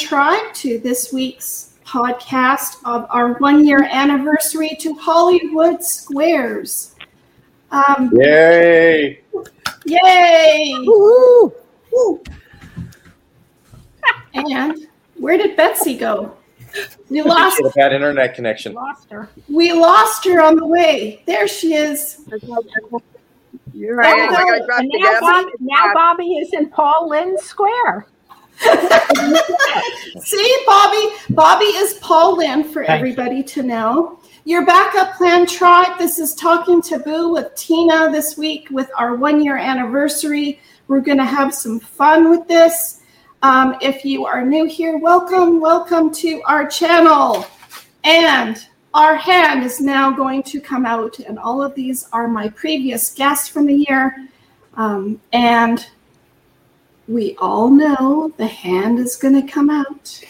tribe, to this week's podcast of our one year anniversary to Hollywood Squares. Um, yay! Yay! Woo-hoo. Woo. And where did Betsy go? We lost a bad internet connection. Lost her. We lost her on the way. There she is. You're right. Oh, no. now, Bob, now Bobby is in Paul Lynde Square. See, Bobby, Bobby is Paul Lynde for Thank everybody you. to know. Your backup plan tribe. This is talking taboo with Tina this week with our one year anniversary. We're going to have some fun with this. Um, if you are new here, welcome, welcome to our channel. And our hand is now going to come out, and all of these are my previous guests from the year. Um, and we all know the hand is going to come out.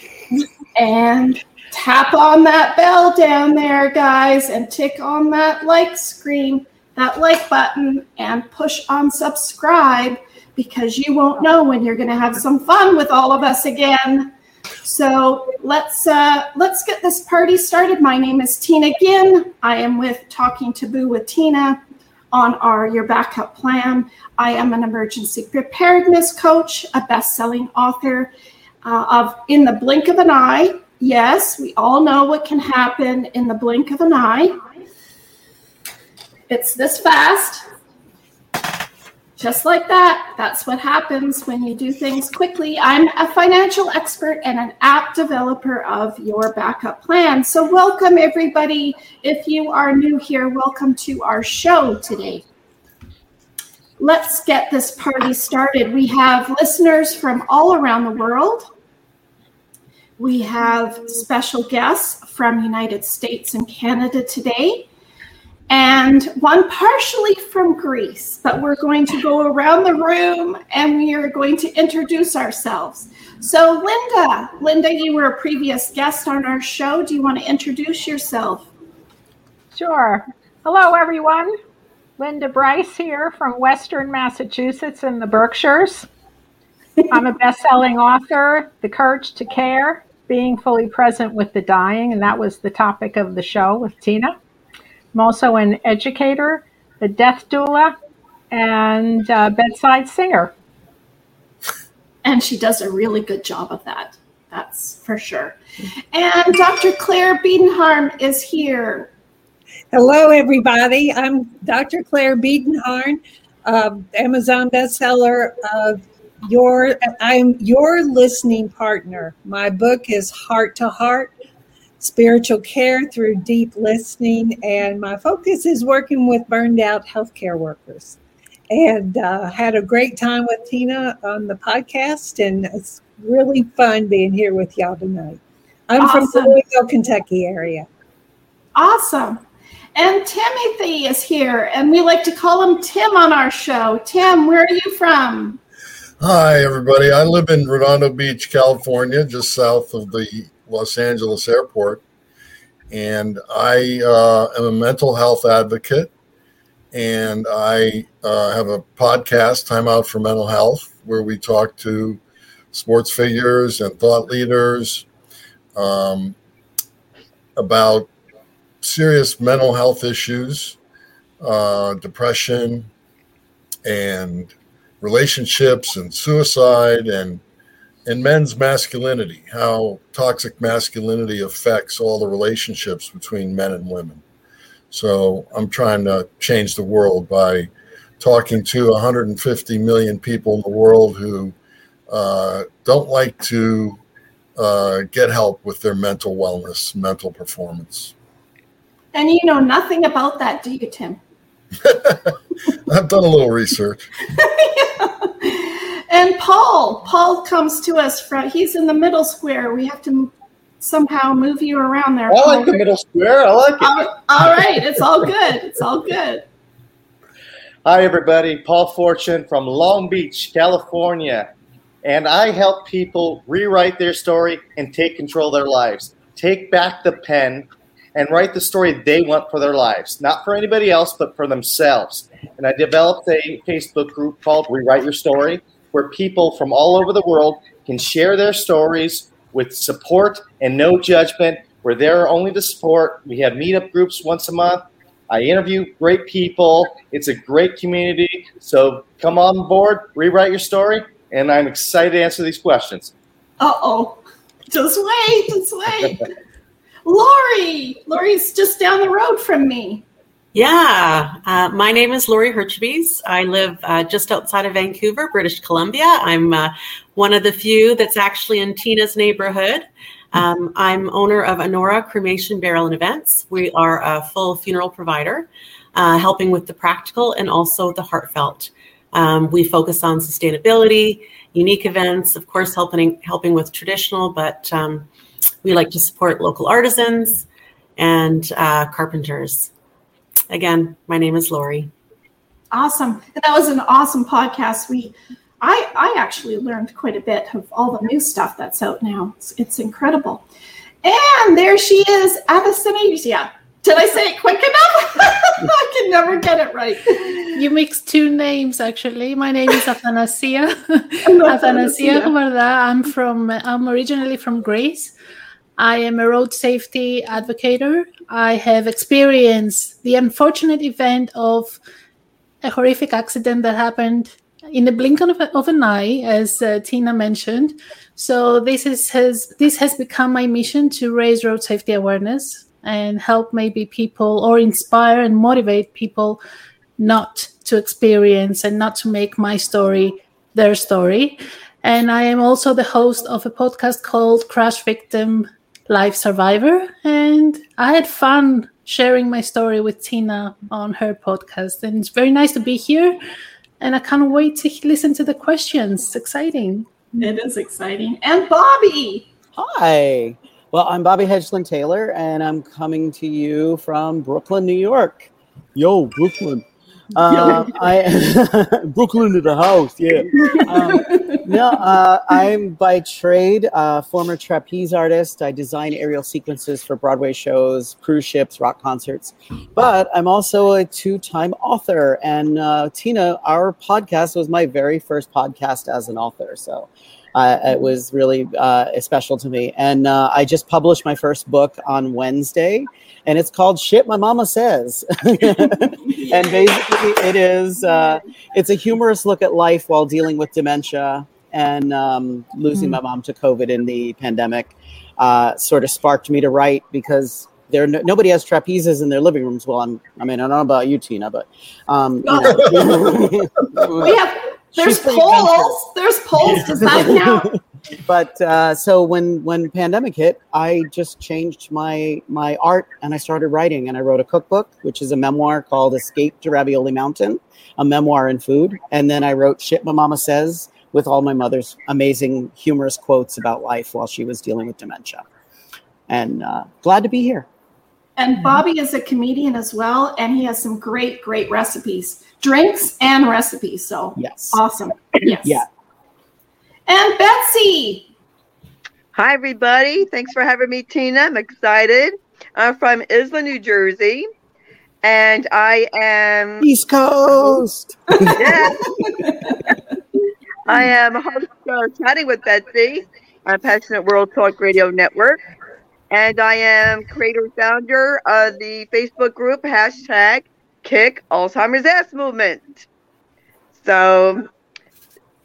and tap on that bell down there, guys, and tick on that like screen, that like button, and push on subscribe because you won't know when you're going to have some fun with all of us again. So let's uh, let's get this party started. My name is Tina Ginn. I am with Talking Taboo with Tina on our Your Backup Plan. I am an emergency preparedness coach, a best-selling author uh, of In the Blink of an Eye. Yes, we all know what can happen in the blink of an eye. It's this fast. Just like that, that's what happens when you do things quickly. I'm a financial expert and an app developer of your backup plan. So, welcome everybody. If you are new here, welcome to our show today. Let's get this party started. We have listeners from all around the world. We have special guests from United States and Canada today and one partially from Greece. But we're going to go around the room and we are going to introduce ourselves. So, Linda, Linda, you were a previous guest on our show. Do you want to introduce yourself? Sure. Hello, everyone. Linda Bryce here from Western Massachusetts in the Berkshires. I'm a best selling author, The Courage to Care, Being Fully Present with the Dying, and that was the topic of the show with Tina. I'm also an educator, a death doula, and a bedside singer. And she does a really good job of that. That's for sure. And Dr. Clare Biedenharn is here. Hello, everybody. I'm Dr. Clare Biedenharn, uh, Amazon bestseller of your. I'm your listening partner. My book is Heart to Heart spiritual care through deep listening. And my focus is working with burned out healthcare workers. And uh, had a great time with Tina on the podcast, and it's really fun being here with y'all tonight. I'm awesome. from the Louisville, Kentucky area. Awesome. And Timothy is here, and we like to call him Tim on our show. Tim, where are you from? Hi, everybody. I live in Redondo Beach, California, just south of the Los Angeles airport. And I uh, am a mental health advocate. And I uh, have a podcast, Time Out for Mental Health, where we talk to sports figures and thought leaders um, about serious mental health issues, uh, depression, and relationships, and suicide, and and men's masculinity, how toxic masculinity affects all the relationships between men and women. So I'm trying to change the world by talking to 150 million people in the world who uh, don't like to uh, get help with their mental wellness, mental performance. And you know nothing about that, do you, Tim? I've done a little research. And Paul, Paul comes to us from, he's in the middle square. We have to somehow move you around there. I Paul. like the middle square. I like it. all, all right. It's all good. It's all good. Hi, everybody. Paul Forchione from Long Beach, California. And I help people rewrite their story and take control of their lives. Take back the pen and write the story they want for their lives, not for anybody else, but for themselves. And I developed a Facebook group called Rewrite Your Story where people from all over the world can share their stories with support and no judgment. We're there only to support. We have meetup groups once a month. I interview great people. It's a great community. So come on board, rewrite your story, and I'm excited to answer these questions. Uh oh. Just wait, just wait. Laurie, Laurie's just down the road from me. Yeah, uh, my name is Laurie Hurtubise. I live uh, just outside of Vancouver, British Columbia. I'm uh, one of the few that's actually in Tina's neighborhood. Um, I'm owner of Anora Cremation, Burial, and Events. We are a full funeral provider, uh, helping with the practical and also the heartfelt. Um, we focus on sustainability, unique events, of course, helping helping with traditional, but um, we like to support local artisans and uh, carpenters. Again, my name is Laurie. Awesome. That was an awesome podcast. We I I actually learned quite a bit of all the new stuff that's out now. It's, it's incredible. And there she is, Athanasia. Did I say it quick enough? I can never get it right. You mixed two names actually. My name is Athanasia. Athanasia I'm from I'm originally from Greece. I am a road safety advocate. I have experienced the unfortunate event of a horrific accident that happened in the blink of, of an eye, as uh, Tina mentioned. So this is has this has become my mission to raise road safety awareness and help maybe people or inspire and motivate people not to experience and not to make my story their story. And I am also the host of a podcast called Crash Victim Life Survivor. And I had fun sharing my story with Tina on her podcast. And it's very nice to be here. And I can't wait to listen to the questions. It's exciting. It is exciting. And Bobby. Hi. Well, I'm Bobby Hedglin Taylor, and I'm coming to you from Brooklyn, New York. Yo, Brooklyn. Uh, I Brooklyn to the house, yeah. Um, no, uh, I'm by trade a former trapeze artist. I design aerial sequences for Broadway shows, cruise ships, rock concerts. But I'm also a two-time author. And uh, Tina, our podcast was my very first podcast as an author. So uh, it was really uh, special to me. And uh, I just published my first book on Wednesday, and it's called "Shit My Mama Says." and basically, it is uh, it's a humorous look at life while dealing with dementia and um, losing mm. my mom to COVID in the pandemic. Uh, sort of sparked me to write because there no, nobody has trapezes in their living rooms. Well, I'm I mean I don't know about you, Tina, but um, you know. we have there's poles. There's poles. Does that count? But uh, so when when pandemic hit, I just changed my my art and I started writing. And I wrote a cookbook, which is a memoir called "Escape to Ravioli Mountain," a memoir in food. And then I wrote "Shit My Mama Says" with all my mother's amazing humorous quotes about life while she was dealing with dementia. And uh, glad to be here. And Bobby is a comedian as well, and he has some great, great recipes drinks and recipes. So yes, awesome. Yes. Yeah. And Betsy. Hi, everybody. Thanks for having me, Tina. I'm excited. I'm from Iselin, New Jersey, and I am East Coast. yeah. I am host of Chatting with Betsy on Passionate World Talk Radio Network. And I am creator founder of the Facebook group hashtag kick Alzheimer's ass movement. So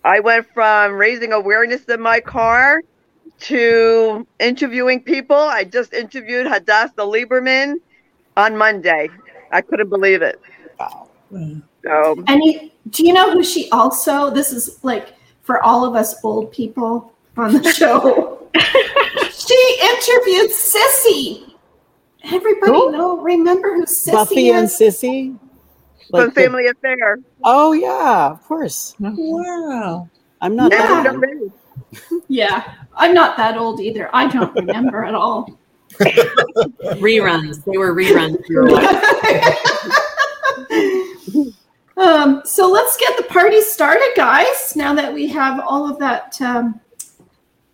I went from raising awareness in my car to interviewing people. I just interviewed Hadassah Lieberman on Monday. I couldn't believe it. Wow. So, and you, do you know who she also? This is like for all of us old people on the show. she interviewed Sissy. Everybody cool. know, remember who Sissy Buffy is? and Sissy? Like From Family the, Affair. Oh yeah, of course. Wow. I'm not yeah. that yeah, I'm not that old either. I don't remember at all. reruns. They were reruns. um, so let's get the party started, guys. Now that we have all of that um,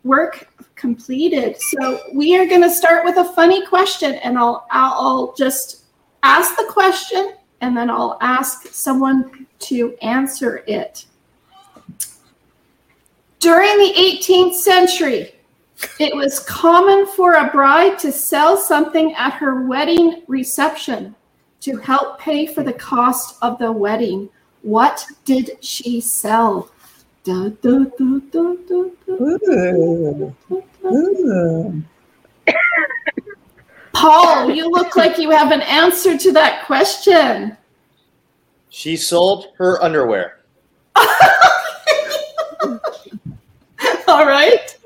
work completed, so we are going to start with a funny question, and I'll I'll just ask the question – and then I'll ask someone to answer it. During the 18th century, it was common for a bride to sell something at her wedding reception to help pay for the cost of the wedding. What did she sell? Da, da, da. Paul, you look like you have an answer to that question. She sold her underwear. All right.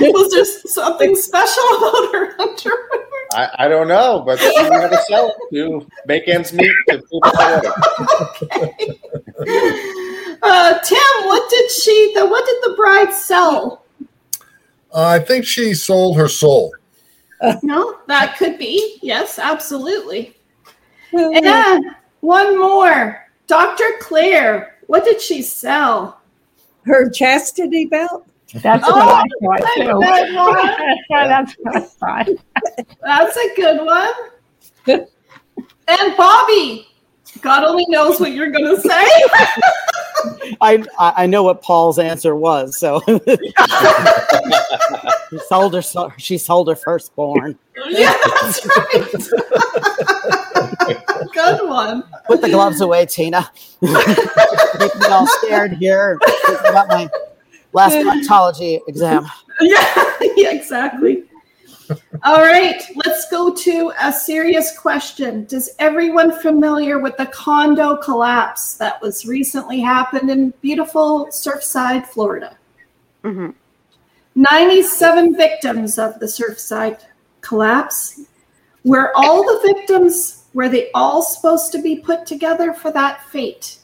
Was there something special about her underwear? I, I don't know, but she had to sell it to make ends meet to pay for the. Uh, Tim, what did she? The what did the bride sell? Uh, I think she sold her soul. No, that could be. Yes, absolutely. Hmm. And uh, one more, Dr. Clare. What did she sell? Her chastity belt. That's Oh, what I thought that's a too. good one. That's what I thought. That's a good one. And Bobby, God only knows what you're going to say. I I I know what Paul's answer was. So she sold her she sold her firstborn. yeah, that's right. good one. Put the gloves away, Tina. Make me all scared here. I got my last proctology exam. Yeah, yeah, exactly. All right, let's go to a serious question. Does everyone familiar with the condo collapse that was recently happened in beautiful Surfside, Florida? Mhm. 97 victims of the Surfside collapse. Were all the victims were they all supposed to be put together for that fate?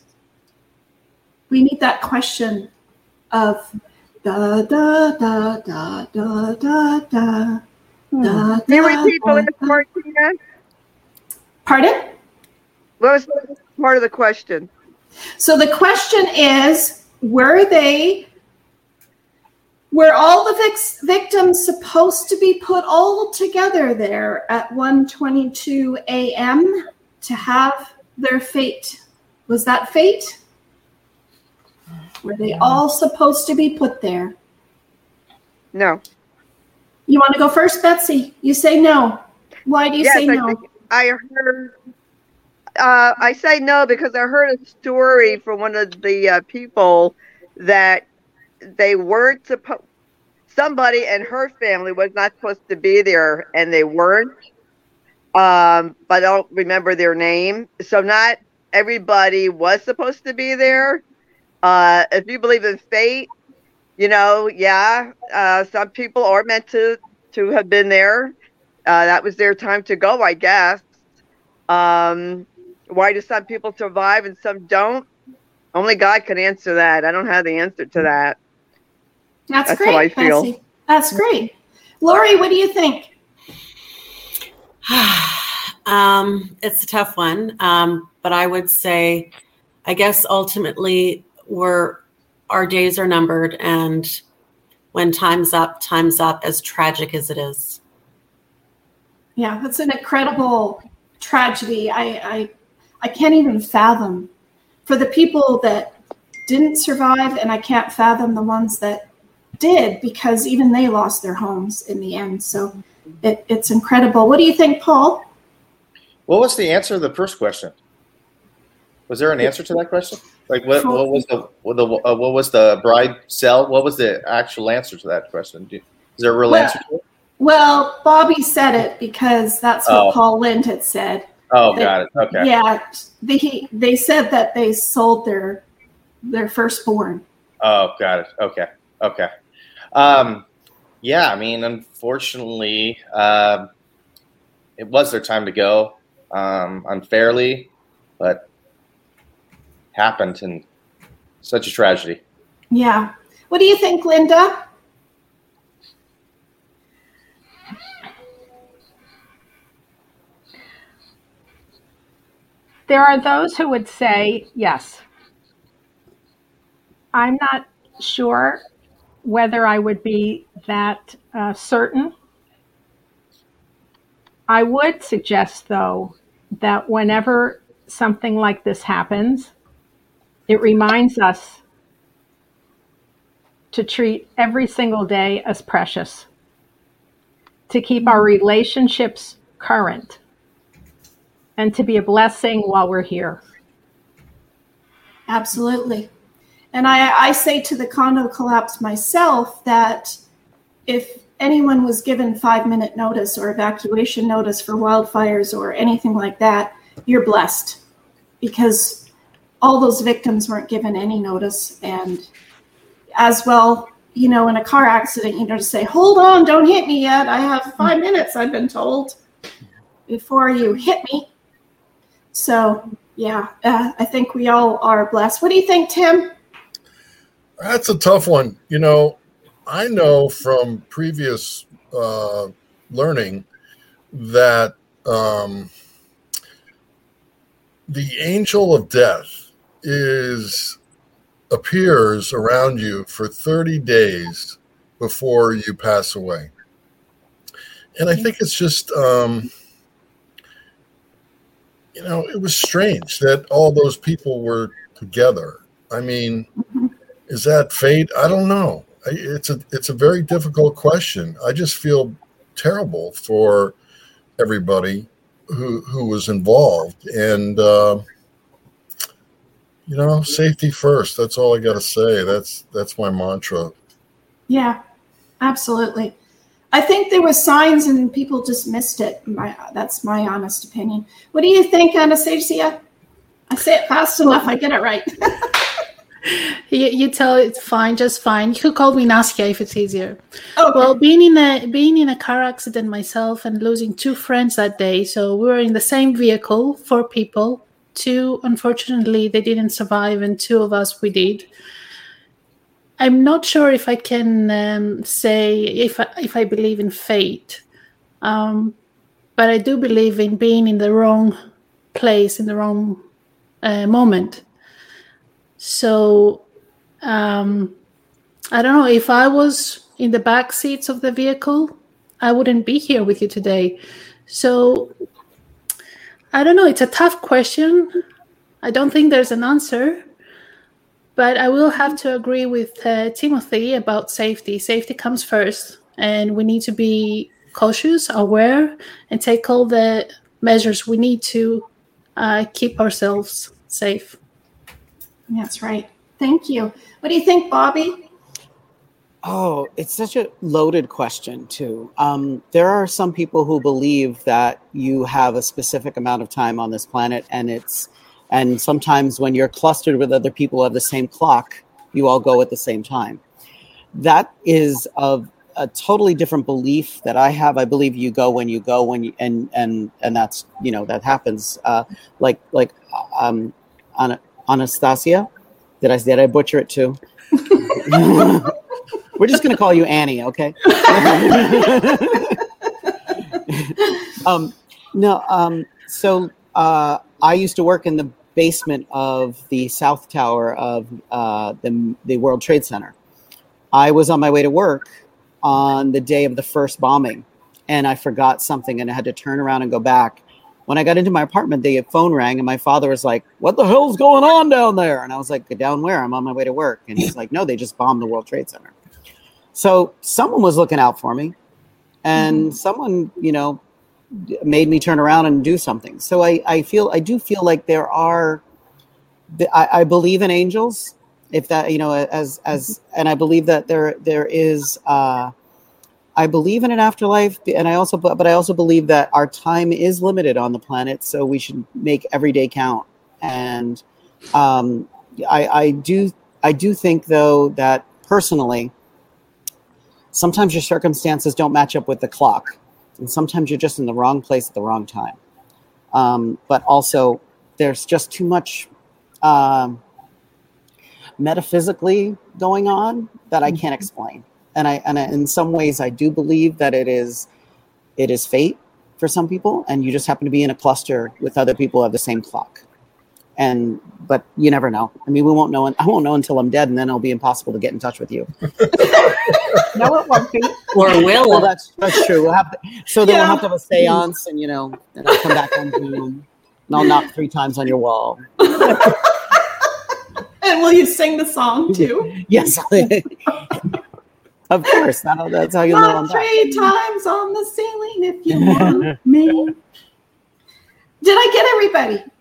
We need that question of da da da da da da da. Da, Can you da, repeat the da, last da. part, Tina? Pardon? What was part of the question? So the question is were they were all the vix, victims supposed to be put all together there at 1:22 a.m. to have their fate? Was that fate? Were they hmm. all supposed to be put there? No. You want to go first, Betsy? You say no. Why do you yes, say I, no? think I heard. Uh, I say no because I heard a story from one of the uh, people that they weren't supposed. Somebody and her family was not supposed to be there, and they weren't. Um, but I don't remember their name. So not everybody was supposed to be there. Uh, if you believe in fate, you know, yeah, uh, some people are meant to to have been there. Uh, that was their time to go, I guess. Um, why do some people survive and some don't? Only God can answer that. I don't have the answer to that. That's, That's great, how I feel. Betsy. That's great. Laurie, what do you think? um, it's a tough one, um, but I would say, I guess ultimately, we're our days are numbered, and when time's up, time's up. As tragic as it is. Yeah, that's an incredible tragedy. I, I I can't even fathom for the people that didn't survive, and I can't fathom the ones that did because even they lost their homes in the end. So it, it's incredible. What do you think, Paul? What was the answer to the first question? Was there an answer to that question? Like what, what was the what, the uh, what was the bride sell? What was the actual answer to that question? Do, is there a real Well- answer to it? Well, Bobby said it because that's what Oh. Paul Lynde had said. Oh, They- got it. Okay. Yeah, they they said that they sold their their firstborn. Oh, got it. Okay. Okay. Um, yeah, I mean, unfortunately, um, it was their time to go um, unfairly, but happened and such a tragedy. Yeah. What do you think, Linda? There are those who would say yes. I'm not sure whether I would be that uh, certain. I would suggest, though, that whenever something like this happens, it reminds us to treat every single day as precious, to keep our mm-hmm. relationships current, and to be a blessing while we're here. Absolutely. And I, I say to the condo collapse myself that if anyone was given five minute notice or evacuation notice for wildfires or anything like that, you're blessed because all those victims weren't given any notice. And as well, you know, in a car accident, you know, to say, hold on, don't hit me yet. I have five minutes, I've been told, before you hit me. So, yeah, uh, I think we all are blessed. What do you think, Tim? That's a tough one. You know, I know from previous uh, learning that um, the angel of death is appears around you for 30 days before you pass away. And I think it's just, um, you know, it was strange that all those people were together. I mean, mm-hmm. is that fate? I don't know it's a it's a very difficult question. I just feel terrible for everybody who who was involved, and uh, you know, safety first. That's all I got to say. That's that's my mantra. Yeah, absolutely. I think there were signs and people just missed it. My, that's my honest opinion. What do you think, Anastasia? I say it fast enough. I get it right. you, you tell it's fine, just fine. You could call me Naskia if it's easier. Okay. Well, being in a being in a car accident myself and losing two friends that day, so we were in the same vehicle, four people. Two, unfortunately, they didn't survive, and two of us we did. I'm not sure if I can um, say if I, if I believe in fate, um, but I do believe in being in the wrong place in the wrong uh, moment. So um, I don't know if I was in the back seats of the vehicle, I wouldn't be here with you today. So I don't know. It's a tough question. I don't think there's an answer, but I will have to agree with uh, Timothy about safety. Safety comes first, and we need to be cautious, aware, and take all the measures we need to uh, keep ourselves safe. That's right. Thank you. What do you think, Bobby? Oh, it's such a loaded question, too. Um, there are some people who believe that you have a specific amount of time on this planet, and it's and sometimes when you're clustered with other people of the same clock, you all go at the same time. That is of a totally different belief that I have. I believe you go when you go when you and and and that's you know that happens. Uh, like like um, Anastasia. Did I did I butcher it too? We're just gonna call you Annie, okay? um, no, um, so uh, I used to work in the basement of the South Tower of uh, the the World Trade Center. I was on my way to work on the day of the first bombing, and I forgot something, and I had to turn around and go back when I got into my apartment, the phone rang and my father was like, What the hell's going on down there? And I was like, Down where? I'm on my way to work. And he's like, No, they just bombed the World Trade Center. So someone was looking out for me and mm-hmm. someone, you know, made me turn around and do something. So I, I feel, I do feel like there are, I, I believe in angels if that, you know, as, as, and I believe that there, there is, uh, I believe in an afterlife, and I also, but I also believe that our time is limited on the planet, so we should make every day count. And um, I, I do, I do think though that personally, sometimes your circumstances don't match up with the clock, and sometimes you're just in the wrong place at the wrong time. Um, but also, there's just too much um, metaphysically going on that I can't mm-hmm. explain and I and I, in some ways I do believe that it is it is fate for some people, and you just happen to be in a cluster with other people of the same clock. And but you never know. I mean, we won't know. I won't know until I'm dead, and then it'll be impossible to get in touch with you. no, it won't be. Or will. Well, that's that's true. We'll have to, so then yeah. we'll have to have a séance, and you know, and I'll come back on Zoom, and I'll knock three times on your wall. And will you sing the song too? yes. of course. That, that's how you know I'm back. three times on the ceiling if you want me. Did I get everybody?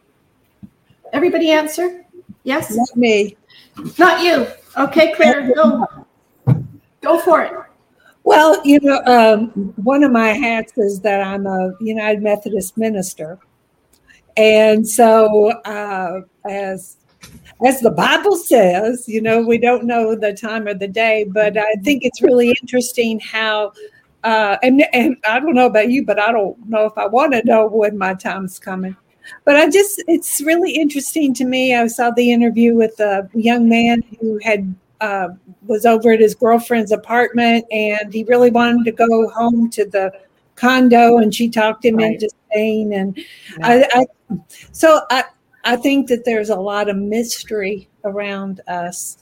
Everybody answer? Yes? Not me. Not you. Okay, Clare, go. Go for it. Well, you know, um, one of my hats is that I'm a United Methodist minister, and so uh, as as the Bible says, you know, we don't know the time of the day, but I think it's really interesting how. Uh, and and I don't know about you, but I don't know if I want to know when my time's coming. But I just, it's really interesting to me. I saw the interview with a young man who had uh, was over at his girlfriend's apartment and he really wanted to go home to the condo and she talked him Right. into staying and I, I so I I think that there's a lot of mystery around us.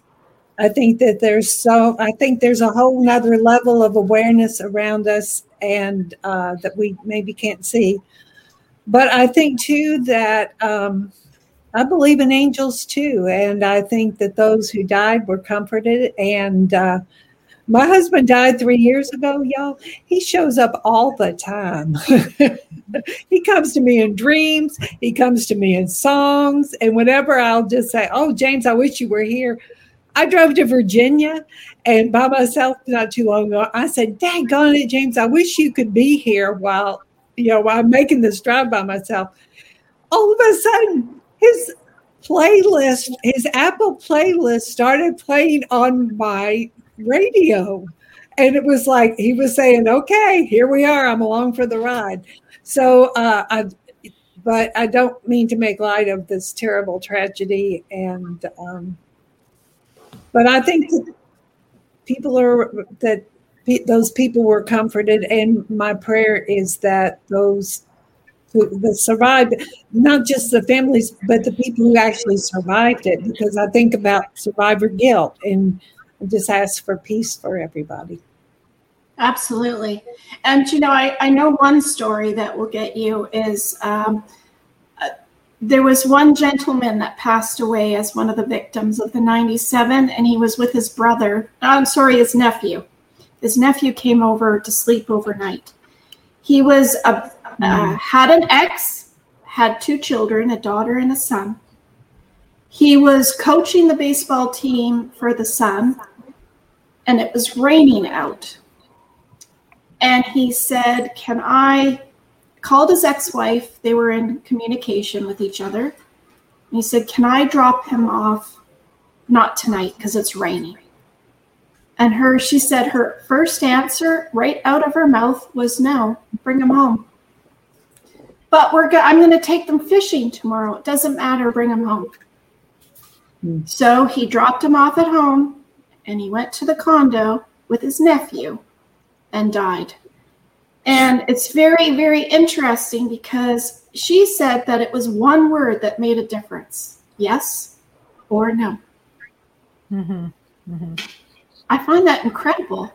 I think that there's so I think there's a whole nother level of awareness around us and uh, that we maybe can't see. But I think too that um, I believe in angels too, and I think that those who died were comforted. And uh, my husband died three years ago, y'all. He shows up all the time. he comes to me in dreams. He comes to me in songs, and whenever I'll just say, "Oh, James, I wish you were here." I drove to Virginia and by myself not too long ago. I said, "Daggone it, James! I wish you could be here while you know while I'm making this drive by myself." All of a sudden, his playlist, his Apple playlist started playing on my radio. And it was like he was saying, Okay, here we are. I'm along for the ride. So uh I but I don't mean to make light of this terrible tragedy and um but I think people are that those people were comforted and my prayer is that those who survived, not just the families, but the people who actually survived it. Because I think about survivor guilt and just ask for peace for everybody. Absolutely. And you know, I, I know one story that will get you is um, uh, there was one gentleman that passed away as one of the victims of the 97, and he was with his brother. I'm sorry, his nephew. His nephew came over to sleep overnight. He was a, uh, had an ex, had two children, a daughter and a son. He was coaching the baseball team for the son, and it was raining out and he said, Can I called his ex wife? They were in communication with each other. And he said, Can I drop him off? Not tonight because it's raining. And her, she said, her first answer right out of her mouth was no, bring them home. But we're go- I'm going to take them fishing tomorrow. It doesn't matter, bring them home. So he dropped him off at home and he went to the condo with his nephew and died. And it's very, very interesting because she said that it was one word that made a difference yes or no. Mm-hmm. Mm-hmm. I find that incredible.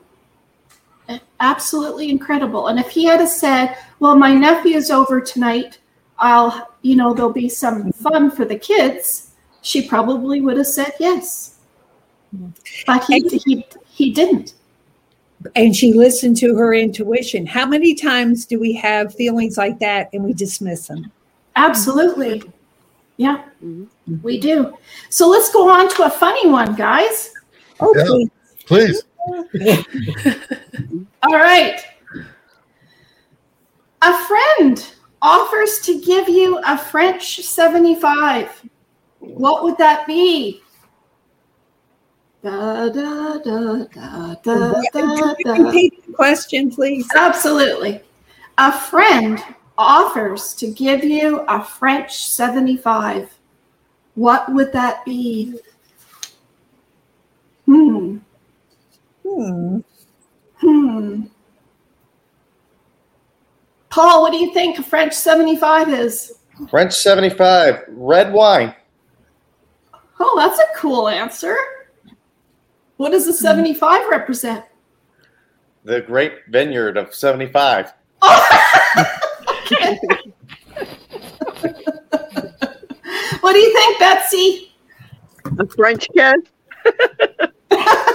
Absolutely incredible. And if he had said, Well, my nephew's over tonight, I'll, you know, there'll be some fun for the kids, she probably would have said yes. But he, he, he didn't. And she listened to her intuition. How many times do we have feelings like that and we dismiss them? Absolutely. Yeah, mm-hmm. we do. So let's go on to a funny one, guys. Yeah. Please. Please. All right. A friend offers to give you a French 75. What would that be? Da, da, da, da, da, da, Can you da. repeat the question, please? Absolutely. A friend offers to give you a French 75. What would that be? Hmm. Hmm. Hmm. Paul, what do you think French 75 is? French 75, red wine. Oh, that's a cool answer. What does the 75 represent? The great vineyard of 75. What do you think, Betsy? A French kiss?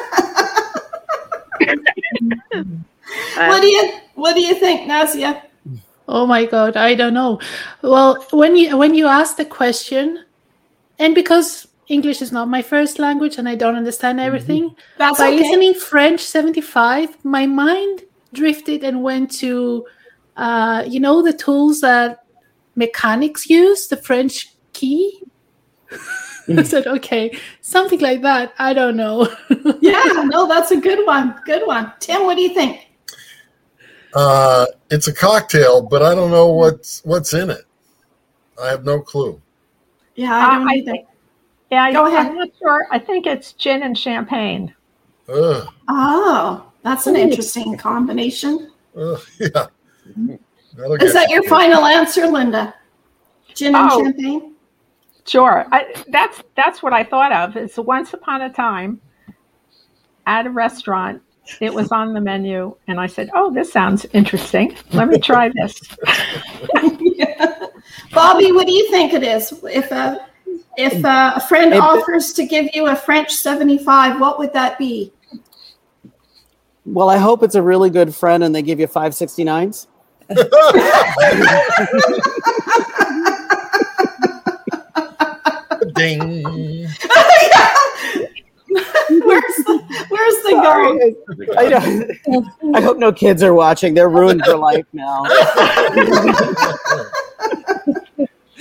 what do you What do you think, Nasia? Oh my god, I don't know. Well, when you when you ask the question, and because English is not my first language and I don't understand everything, That's by okay. listening French 75, my mind drifted and went to uh, you know the tools that mechanics use, the French key. I said, okay, something like that. I don't know. Yeah, no, that's a good one. Good one. Tim, what do you think? Uh, it's a cocktail, but I don't know what's what's in it. I have no clue. Yeah, I don't Uh, I either. think- Yeah, Go I, ahead. I'm not sure. I think it's gin and champagne. Ugh, Oh, that's an interesting combination. ugh, yeah. That'll Is get that your final answer, Linda? Gin and Oh. champagne? Sure. I, that's that's what I thought of. It's once upon a time at a restaurant. It was on the menu, and I said, "Oh, this sounds interesting. Let me try this." Yeah. Bobby, what do you think it is? If a if a, a friend It- offers to give you a French seventy five, what would that be? Well, I hope it's a really good friend and they give you 569s. Ding. where's the, where's the going? I, don't- I hope no kids are watching. They're ruined for life now.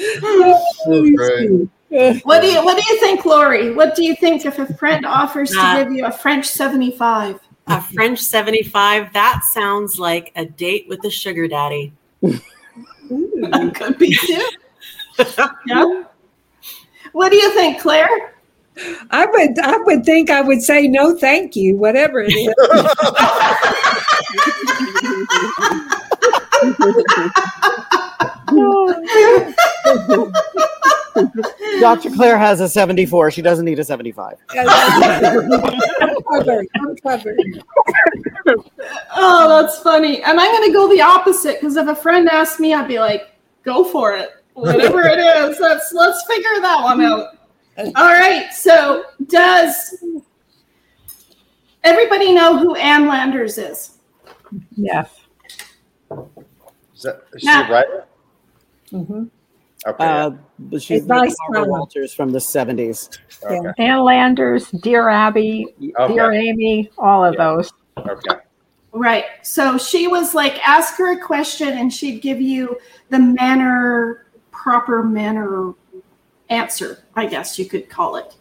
Oh. What do you what do you think, Laurie? What do you think if a friend offers to Uh, give you a French seventy five? A French 75, that sounds like a date with a sugar daddy. That could be too. yeah. What do you think, Clare? I would I would think I would say no thank you, whatever it is. Dr. Clare has a 74. She doesn't need a 75. I'm covered. I'm covered. Oh, that's funny. And I'm going to go the opposite because if a friend asked me, I'd be like, "Go for it, whatever it is." Let's let's figure that one out. All right. So, does everybody know who Ann Landers is? Yes. Is, that, is she Now- a writer? Mhm. Okay. Uh, but she's It's nice Barbara fella. Walters from the 70s. okay. Ann Landers, Dear Abby, Okay. Dear Amy, all of Yeah. those. Okay. Right. So she was like, ask her a question and she'd give you the manner, proper manner answer, I guess you could call it,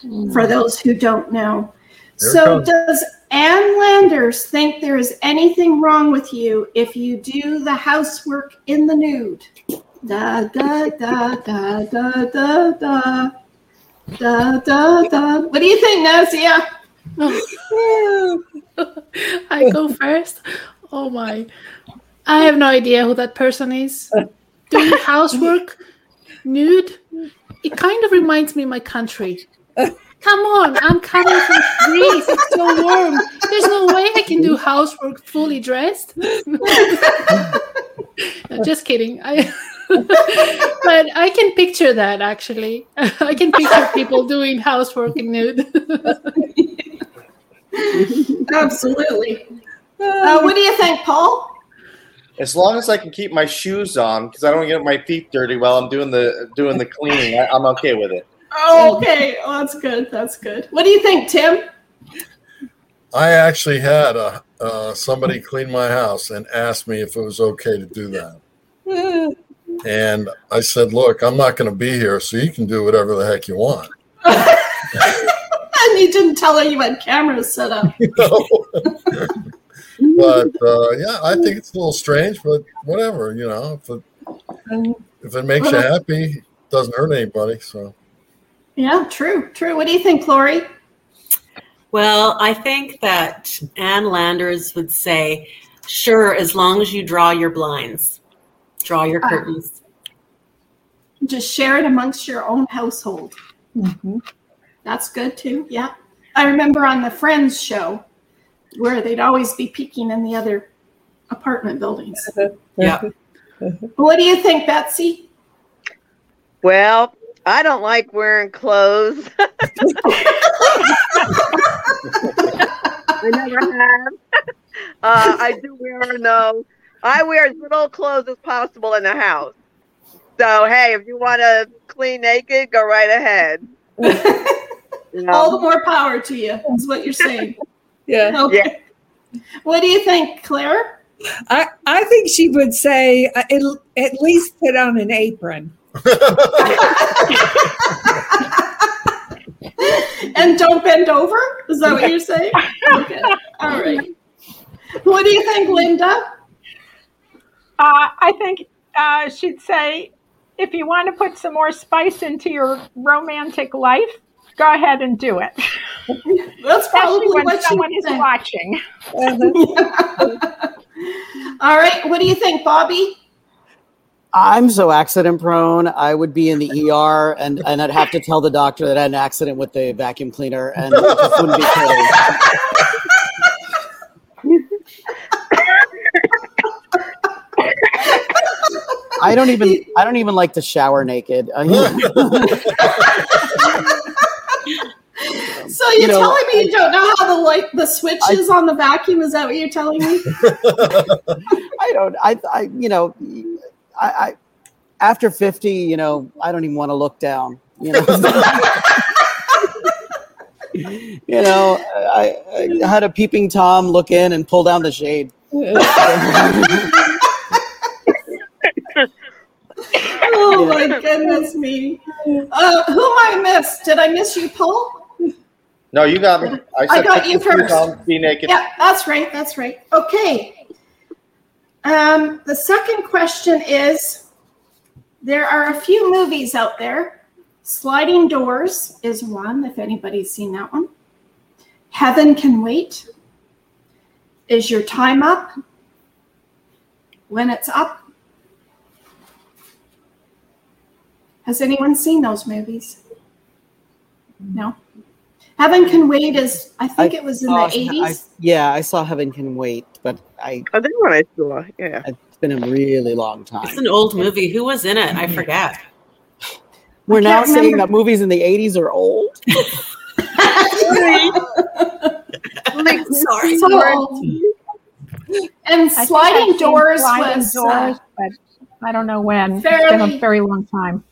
hmm. for those who don't know. Here it so, does Ann Landers think there is anything wrong with you if you do the housework in the nude? Da da da da da da da. Da da da. What do you think, Nazia? I go first. Oh my. I have no idea who that person is. Doing housework nude. It kind of reminds me of my country. Come on, I'm coming from Greece. It's so warm. There's no way I can do housework fully dressed. No, just kidding. I but I can picture that actually. I can picture people doing housework in nude. Absolutely. Uh, what do you think, Paul? As long as I can keep my shoes on, because I don't get my feet dirty while I'm doing the doing the cleaning, I, I'm okay with it. Oh, okay. Oh, that's good. That's good. What do you think, Tim? I actually had a, uh, somebody clean my house and asked me if it was okay to do that. And I said, Look, I'm not going to be here, so you can do whatever the heck you want. And you didn't tell her you had cameras set up. but uh, yeah, I think it's a little strange, but whatever, you know, if it, if it makes you happy, it doesn't hurt anybody. So Yeah, true, true. What do you think, Laurie? Well, I think that Ann Landers would say, sure, as long as you draw your blinds, draw your Ah. curtains. Just share it amongst your own household. That's good too. Yeah. I remember on the Friends show where they'd always be peeking in the other apartment buildings. Yeah. What do you think, Betsy? Well, I don't like wearing clothes. I never have. Uh, I do wear no. I wear as little clothes as possible in the house. So hey, if you want to clean naked, go right ahead. You know? All the more power to you, is what you're saying. Yeah. Okay. Yeah. What do you think, Clare? I, I think she would say uh, at, at least put on an apron. and don't bend over? Is that what you're saying? Okay. All right. What do you think, Linda? Uh, I think uh, she'd say if you want to put some more spice into your romantic life, go ahead and do it. That's probably when what someone is watching. All right. What do you think, Bobby? I'm so accident prone. I would be in the ER and, and I'd have to tell the doctor that I had an accident with the vacuum cleaner and it just wouldn't be pretty. I don't even I don't even like to shower naked. so you're you know, telling me you don't know how the like the switches I, on the vacuum? Is that what you're telling me? I don't. I, I you know I, I after 50, you know, I don't even want to look down. You know, you know, I, I, had a peeping tom look in and pull down the shade. oh my goodness me! Uh, who I missed? Did I miss you, Paul? No, you got me. I, I got you first. Be naked. Yeah, that's right. That's right. Okay. Um, the second question is there are a few movies out there. Sliding Doors is one, if anybody's seen that one. Heaven Can Wait. Is Your Time Up? When It's Up. Has anyone seen those movies? No. Heaven Can Wait is, I think I it was in the 80s. yeah, I saw Heaven Can Wait, but I. I think what I saw, yeah. It's been a really long time. It's an old movie. Who was in it? I forget. We're I now saying that movies in the 80s are old. like, sorry. So And Sliding Doors sliding was. Uh, doors, uh, but I don't know when. Fairly, it's been a very long time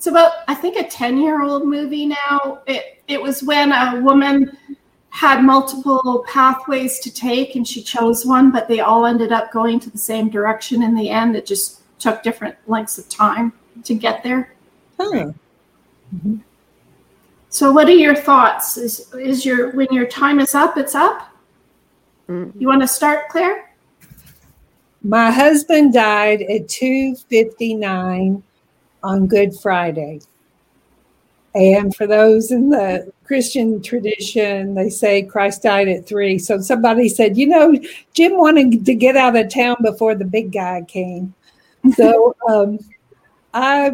it's about I think a 10 year old movie now. It it was when a woman had multiple pathways to take and she chose one, but they all ended up going to the same direction in the end. It just took different lengths of time to get there. Oh. Mm-hmm. So what are your thoughts? Is is your when your time is up, it's up? Mm-hmm. You want to start, Clare? My husband died at 259 on Good Friday. And for those in the Christian tradition, they say Christ died at three. So somebody said, you know, Jim wanted to get out of town before the big guy came. So um, I,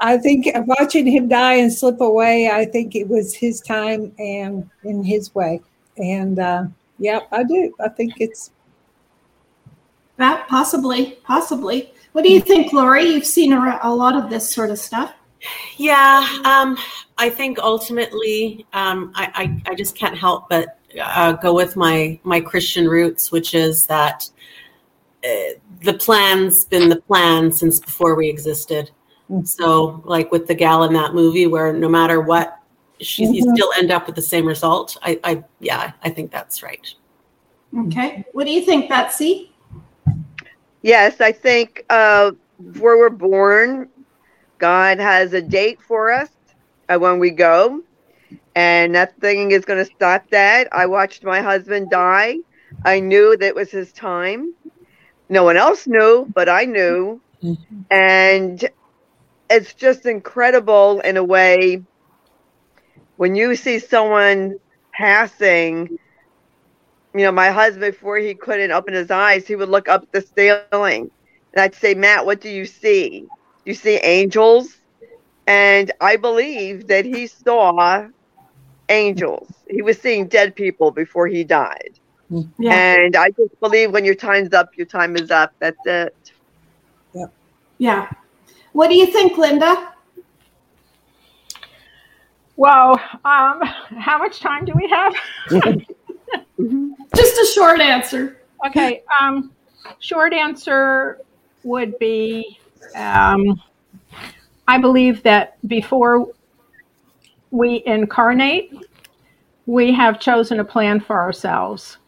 I think watching him die and slip away, I think it was his time and in his way. And uh, yeah, I do. I think it's that possibly, possibly. What do you think, Laurie? You've seen a, a lot of this sort of stuff. Yeah, um, I think ultimately, um, I, I, I, just can't help but uh, go with my my Christian roots, which is that uh, the plan's been the plan since before we existed. Mm-hmm. So, like with the gal in that movie, where no matter what, she, mm-hmm. you still end up with the same result. I, I yeah, I think that's right. Okay, what do you think, Betsy? Yes, I think uh, where we're born, God has a date for us uh, when we go, and nothing is going to stop that. I watched my husband die. I knew that it was his time. No one else knew, but I knew. Mm-hmm. And it's just incredible in a way when you see someone passing you know, my husband, before he couldn't open his eyes, he would look up the ceiling. And I'd say, Matt, what do you see? You see angels? And I believe that he saw angels. He was seeing dead people before he died. Yeah. And I just believe when your time's up, your time is up. That's it. Yeah. Yeah. What do you think, Linda? Well, Um, how much time do we have? Just a short answer. Okay. Um, short answer would be um, I believe that before we incarnate, we have chosen a plan for ourselves.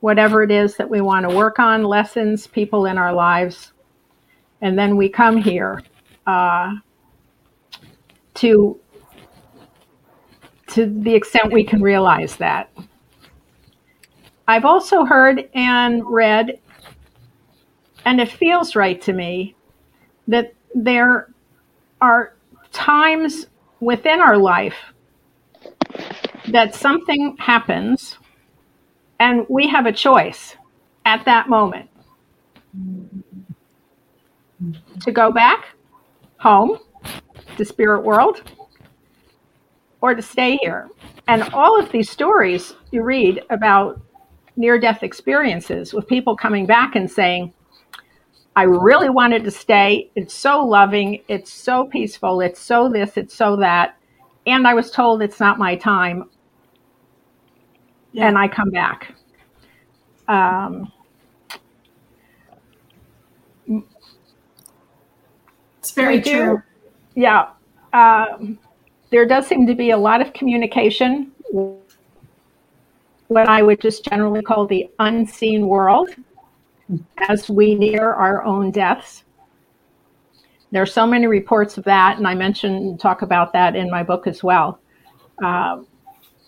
Whatever it is that we want to work on, lessons, people in our lives. And then we come here uh, to, to the extent we can realize that. I've also heard and read, and it feels right to me, that there are times within our life that something happens and we have a choice at that moment to go back home to spirit world or to stay here. And all of these stories you read about near death experiences with people coming back and saying, I really wanted to stay. It's so loving. It's so peaceful. It's so this, it's so that. And I was told it's not my time. Yeah. And I come back. Um, it's very true. Yeah. Um, there does seem to be a lot of communication, what I would just generally call the unseen world as we near our own deaths. There are so many reports of that, and I mention and talk about that in my book as well. Uh,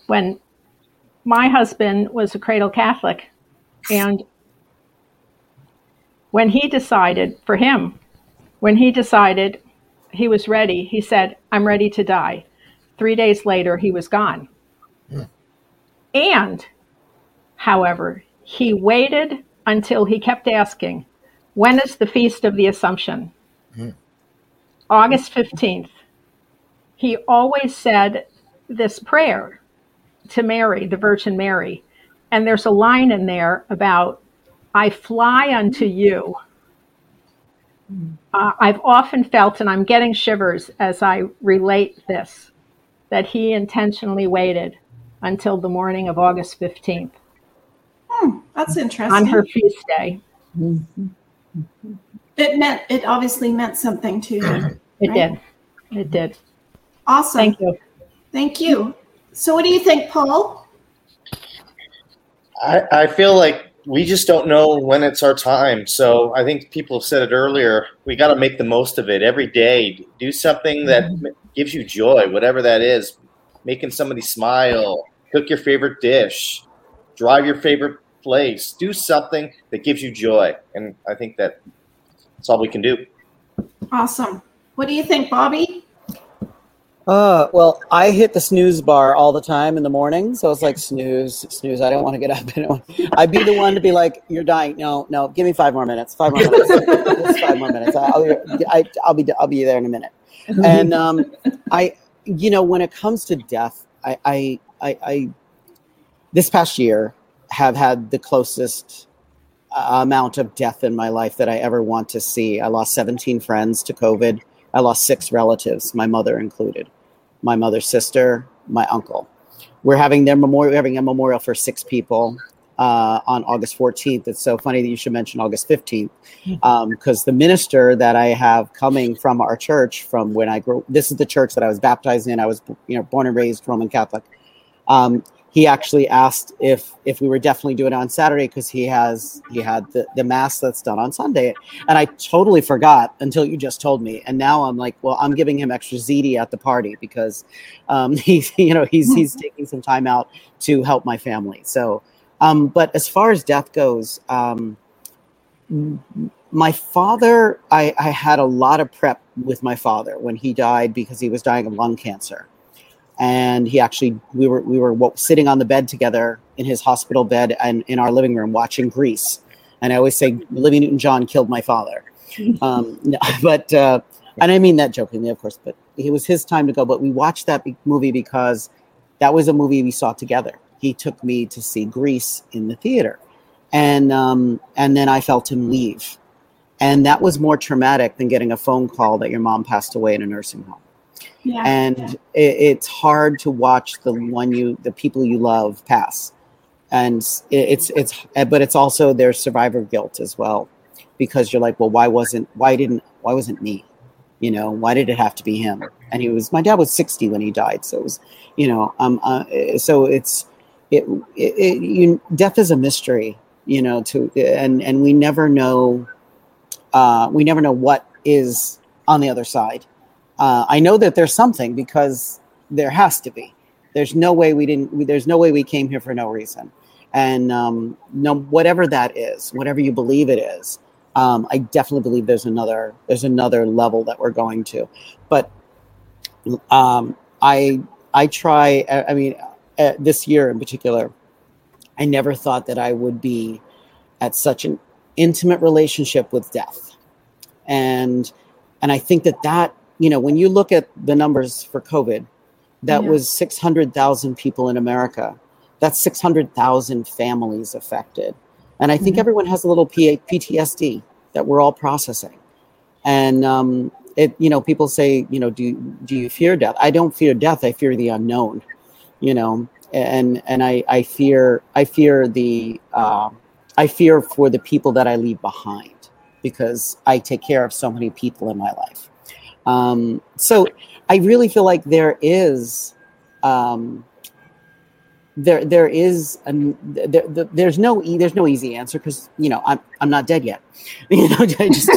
when my husband was a cradle Catholic, and when he decided, for him, when he decided he was ready, he said, I'm ready to die. Three days later, he was gone. Yeah. And, however, he waited until he kept asking, When is the Feast of the Assumption? Mm. August 15th. He always said this prayer to Mary, the Virgin Mary. And there's a line in there about, I fly unto you. Uh, I've often felt, and I'm getting shivers as I relate this, that he intentionally waited until the morning of August 15th. Hmm, that's interesting. On her feast day. It meant it obviously meant something to you. It right? did. It did. Awesome. Thank you. Thank you. So what do you think, Paul? I, I feel like we just don't know when it's our time. So I think people have said it earlier. We got to make the most of it every day. Do something that mm-hmm. gives you joy, whatever that is. Making somebody smile, cook your favorite dish, drive your favorite place, do something that gives you joy. And I think that that's all we can do. Awesome. What do you think, Bobby? Uh, well, I hit the snooze bar all the time in the morning. So it's like snooze, snooze. I don't want to get up. I'd be the one to be like, "You're dying." No, no. Give me five more minutes. Five more minutes. five more minutes. I'll, I, will be. I'll be there in a minute. And um, I, you know, when it comes to death, I, I, I, I this past year, have had the closest uh, amount of death in my life that I ever want to see. I lost 17 friends to COVID. I lost six relatives, my mother included, my mother's sister, my uncle. We're having their memorial, we're having a memorial for six people uh, on August 14th. It's so funny that you should mention August 15th because um, the minister that I have coming from our church from when I grew, this is the church that I was baptized in. I was, you know, born and raised Roman Catholic. Um, he actually asked if if we were definitely doing it on Saturday because he has he had the, the mass that's done on Sunday. And I totally forgot until you just told me. And now I'm like, well, I'm giving him extra ziti at the party because um, he's you know he's he's taking some time out to help my family. So, um, but as far as death goes, um, my father, I, I had a lot of prep with my father when he died because he was dying of lung cancer and he actually we were we were sitting on the bed together in his hospital bed and in our living room watching Grease. And I always say Olivia Newton John killed my father, um, no, but uh, and I mean that jokingly, of course. But it was his time to go. But we watched that movie because that was a movie we saw together. He took me to see Grease in the theater, and um, and then I felt him leave, and that was more traumatic than getting a phone call that your mom passed away in a nursing home. Yeah. and it, it's hard to watch the one you the people you love pass. And it, it's it's but it's also their survivor guilt as well. Because you're like well why wasn't why didn't why wasn't me? You know why did it have to be him? And he was my dad was 60 when he died so it was you know um uh, so it's it, it, it you, death is a mystery you know to and and we never know uh we never know what is on the other side uh, I know that there's something because there has to be. There's no way we didn't. There's no way we came here for no reason, and um, no, whatever that is, whatever you believe it is, um, I definitely believe there's another there's another level that we're going to. But um, I I try. I mean, uh, this year in particular, I never thought that I would be at such an intimate relationship with death, and and I think that that you know, when you look at the numbers for COVID, that yeah. was 600,000 people in America. That's 600,000 families affected. And I think mm-hmm. everyone has a little PTSD that we're all processing. And um, it, you know, people say, you know, do do you fear death? I don't fear death. I fear the unknown. You know, and and I I fear I fear the uh, I fear for the people that I leave behind because I take care of so many people in my life. Um, so I really feel like there is um, there there is an, there, there's no there's no easy answer because you know I'm I'm not dead yet. You know, just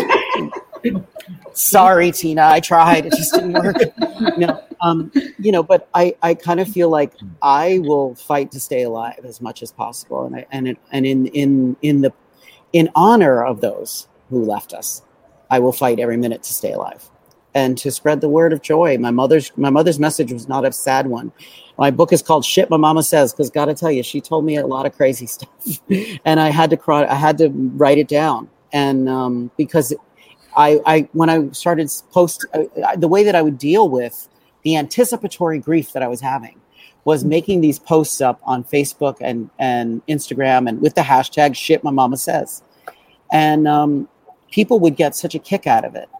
sorry, Tina, I tried, it just didn't work. no, um, you know, but I I kind of feel like I will fight to stay alive as much as possible, and I and it, and in in in the in honor of those who left us, I will fight every minute to stay alive and to spread the word of joy. My mother's my mother's message was not a sad one. My book is called "Shit My Mama Says" because gotta tell you, she told me a lot of crazy stuff, and I had to cry. I had to write it down, and um, because I, I when I started post uh, the way that I would deal with the anticipatory grief that I was having was making these posts up on Facebook and and Instagram and with the hashtag "Shit My Mama Says," and um, people would get such a kick out of it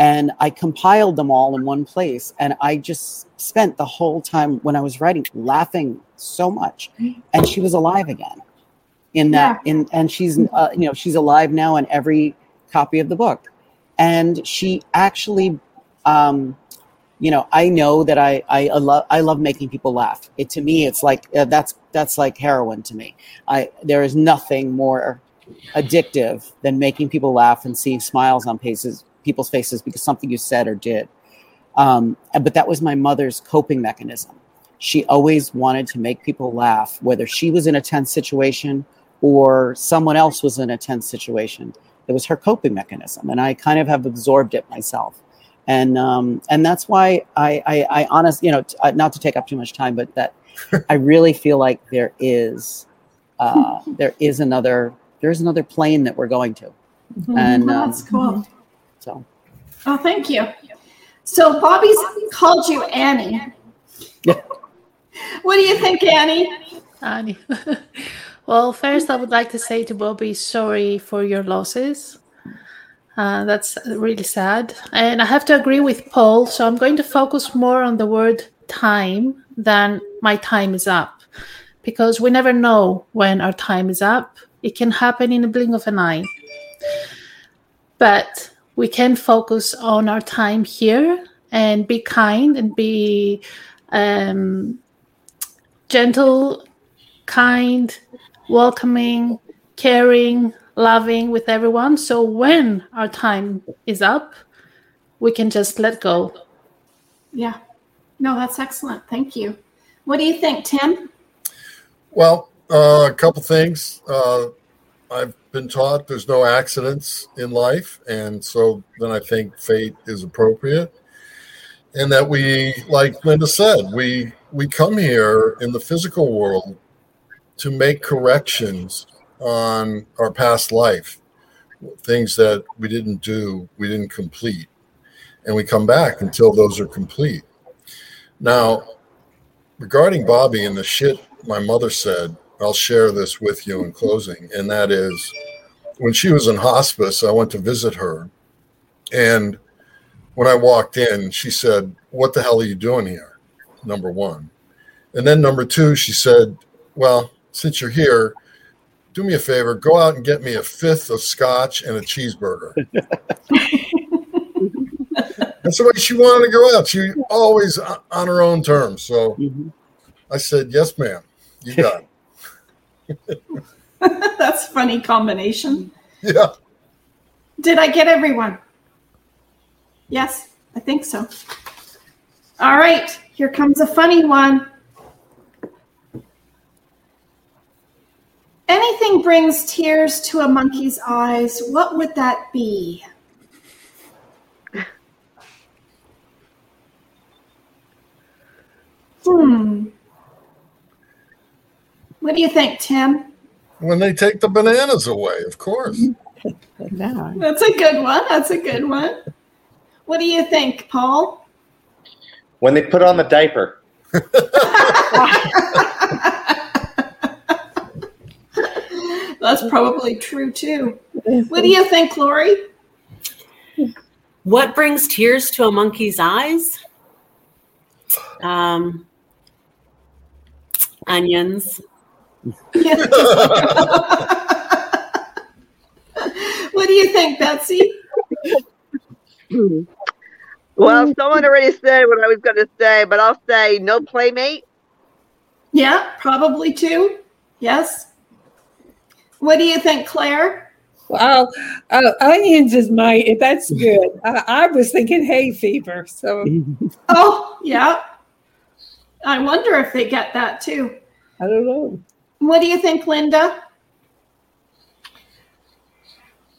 and I compiled them all in one place. And I just spent the whole time when I was writing laughing so much. And she was alive again in that, yeah. in, and she's, uh, you know, she's alive now in every copy of the book. And she actually, um, you know, I know that I, I love, I love making people laugh. It, to me, it's like, uh, that's, that's like heroin to me. I, there is nothing more addictive than making people laugh and seeing smiles on faces people's faces because something you said or did. Um, but that was my mother's coping mechanism. She always wanted to make people laugh, whether she was in a tense situation or someone else was in a tense situation. It was her coping mechanism, and I kind of have absorbed it myself. And um, and that's why I, I, I honest, you know, t- uh, not to take up too much time, but that I really feel like there is uh, there is another there's another plane that we're going to. Mm-hmm. And um, that's cool. So. Oh, thank you. So Bobby's called you Annie. Yeah. what do you think, Annie? Annie. well, first, I would like to say to Bobby, sorry for your losses. Uh, that's really sad. And I have to agree with Paul. So I'm going to focus more on the word time than my time is up because we never know when our time is up. It can happen in a blink of an eye. But we can focus on our time here and be kind and be um, gentle, kind, welcoming, caring, loving with everyone. So when our time is up, we can just let go. Yeah. No, that's excellent. Thank you. What do you think, Tim? Well, uh, a couple things. Uh, I've been taught there's no accidents in life, and so then I think fate is appropriate, and that we, like Linda said, we we come here in the physical world to make corrections on our past life, things that we didn't do, we didn't complete, and we come back until those are complete. Now, regarding Bobby and the shit my mother said I'll share this with you in closing, and that is when she was in hospice, I went to visit her, and when I walked in, she said, What the hell are you doing here? Number one. And then number two, she said, Well, since you're here, do me a favor, go out and get me a fifth of scotch and a cheeseburger. That's the way she wanted to go out. She always on her own terms. So mm-hmm. I said, Yes, ma'am. You got it. That's funny combination. Yeah. Did I get everyone? Yes, I think so. All right, here comes a funny one. Anything brings tears to a monkey's eyes. What would that be? Hmm. What do you think, Tim? When they take the bananas away, of course. That's a good one. That's a good one. What do you think, Paul? When they put on the diaper. That's probably true too. What do you think, Laurie? What brings tears to a monkey's eyes? Um, onions. What do you think, Betsy? Well, someone already said what I was going to say, but I'll say no playmate. Yeah, probably too. Yes. What do you think, Clare? Well, uh, onions is my. That's good. I, I was thinking hay fever. So. oh yeah. I wonder if they get that too. I don't know. What do you think, Linda?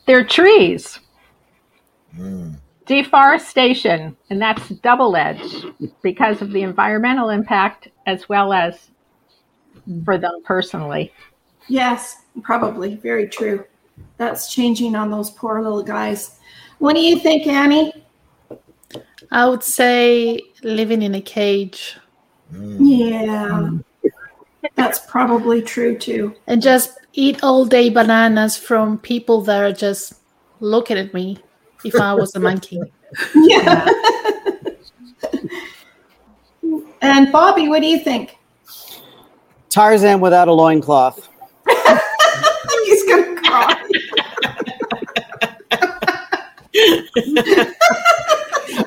They're trees. Mm. Deforestation, and that's double edged because of the environmental impact as well as for them personally. Yes, probably. Very true. That's changing on those poor little guys. What do you think, Annie? I would say living in a cage. Mm. Yeah. That's probably true too. And just eat all day bananas from people that are just looking at me if I was a monkey. Yeah. and Bobby, what do you think? Tarzan without a loincloth. He's gonna cry.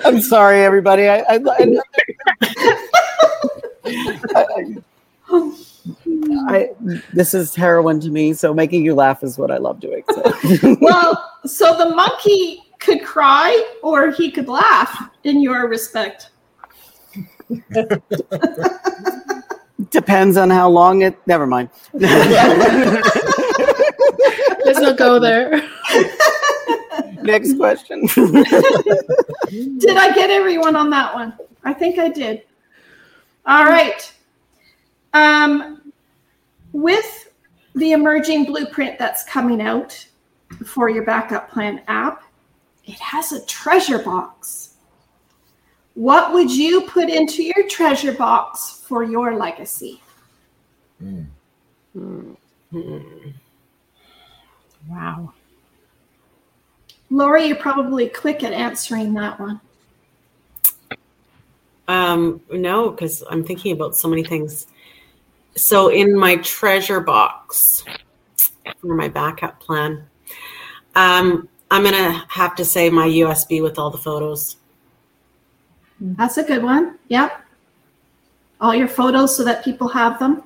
I'm sorry, everybody. I, I, I, I, this is heroin to me, so making you laugh is what I love doing. So. well, so the monkey could cry or he could laugh in your respect. Depends on how long it. Never mind. Let's not go there. Next question. did I get everyone on that one? I think I did. All right. Um, with the emerging blueprint that's coming out for your backup plan app, it has a treasure box. What would you put into your treasure box for your legacy? Mm. Mm. Wow. Laurie, you're probably quick at answering that one. Um, no, because I'm thinking about so many things. So in my treasure box for my backup plan, um, I'm gonna have to say my USB with all the photos. That's a good one. Yep. All your photos so that people have them.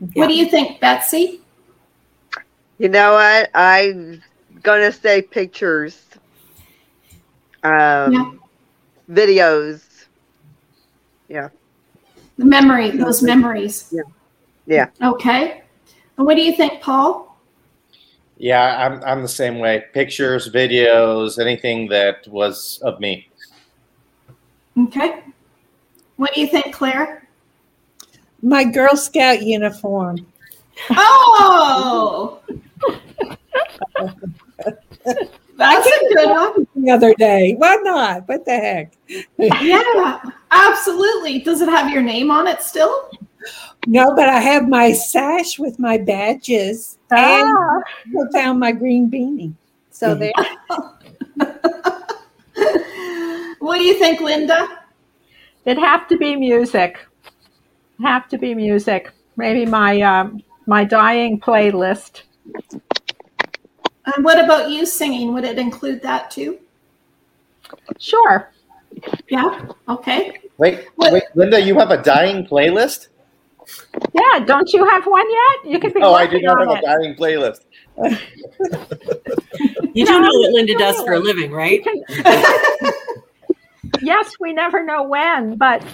Yep. What do you think, Betsy? You know what? I'm gonna say pictures, um, yeah. videos. Yeah. The memory, those memories. Yeah. Yeah. Okay. And what do you think, Paul? Yeah, I'm I'm the same way. Pictures, videos, anything that was of me. Okay. What do you think, Clare? My Girl Scout uniform. Oh. That's a good one. The other day. Why not? What the heck? yeah, absolutely. Does it have your name on it still? No, but I have my sash with my badges ah. and I found my green beanie. So there. what do you think, Linda? It'd have to be music. Have to be music. Maybe my um, my dying playlist. And what about you singing? Would it include that too? Sure. Yeah. Okay. Wait, What- wait, Linda, you have a dying playlist? Yeah. Don't you have one yet? You could be. Oh, I do not on have a dying playlist. You don't know what Linda does for a living, right? yes, we never know when, but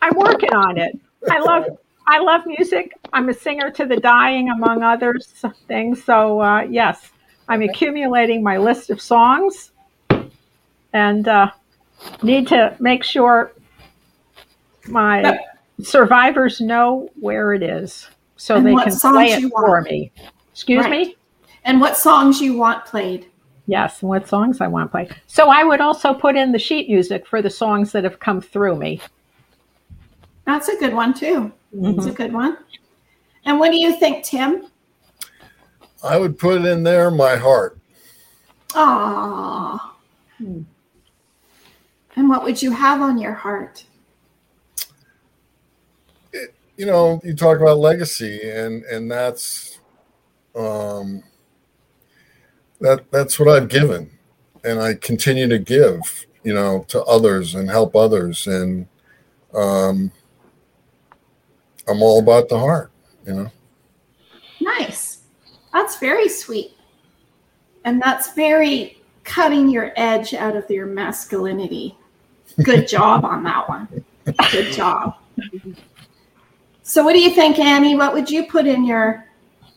I'm working on it. I love I love music. I'm a singer to the dying, among other things. So uh, yes, I'm accumulating my list of songs, and uh, need to make sure my survivors know where it is, so And they can play it for me. Excuse Right. me. And what songs you want played? Yes, and what songs I want played. So I would also put in the sheet music for the songs that have come through me. That's a good one too. That's Mm-hmm. a good one. And what do you think, Tim? I would put in there my heart. Ah. And what would you have on your heart? You know, you talk about legacy, and and that's um, that that's what I've given, and I continue to give. You know, to others and help others, and um, I'm all about the heart. You know. Nice. That's very sweet. And that's very cutting your edge out of your masculinity. Good job on that one. Good job. So, what do you think, Annie? What would you put in your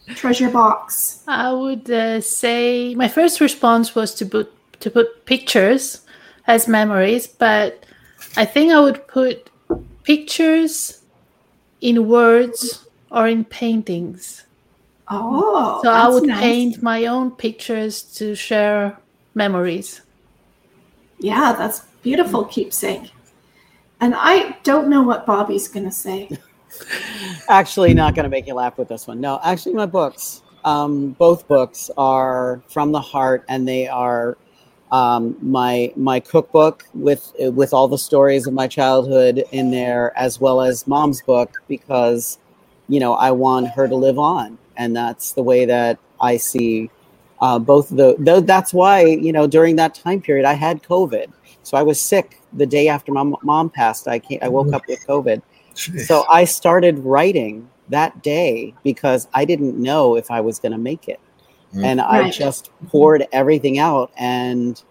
treasure box? I would uh, say my first response was to put to put pictures as memories, but I think I would put pictures in words or in paintings. Oh, so I would nice. paint my own pictures to share memories. Yeah, that's beautiful keepsake. And I don't know what Bobby's going to say. Actually, not going to make you laugh with this one. No, actually, my books, um, both books are from the heart, and they are um, my my cookbook with with all the stories of my childhood in there, as well as mom's book because you know I want her to live on, and that's the way that I see uh, both of the. Though that's why you know during that time period I had COVID, so I was sick the day after my mom passed. I can't, I woke up with COVID. So I started writing that day because I didn't know if I was going to make it. Mm. And I Right. just poured everything out and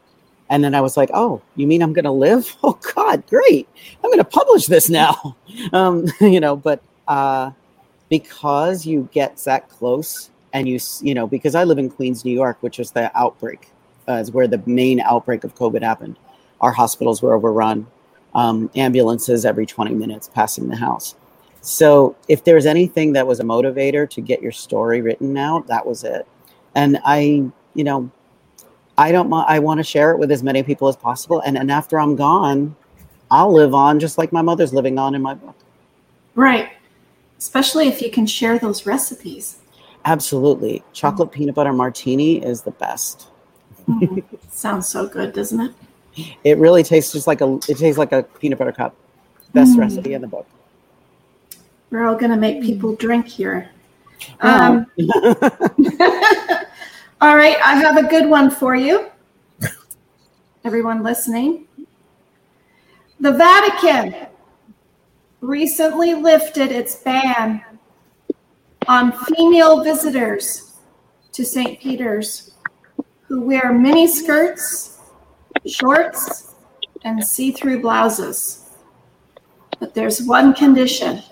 and then I was like, "Oh, you mean I'm going to live? Oh god, great. I'm going to publish this now." Um, you know, but uh because you get that close and you you know, because I live in Queens, New York, which was the outbreak uh, is where the main outbreak of COVID happened. Our hospitals were overrun um, ambulances every 20 minutes passing the house. So if there's anything that was a motivator to get your story written out, that was it. And I, you know, I don't, mi- I want to share it with as many people as possible. And, and after I'm gone, I'll live on just like my mother's living on in my book. Right. Especially if you can share those recipes. Absolutely. Chocolate peanut butter martini is the best. Mm, Sounds so good, doesn't it? It really tastes just like a, it tastes like a peanut butter cup. Best Mm. recipe in the book. We're all going to make people drink here. Wow. Um, all right, I have a good one for you. Everyone listening. The Vatican recently lifted its ban on female visitors to St. Peter's who wear mini skirts, shorts, and see through blouses. But there's one condition.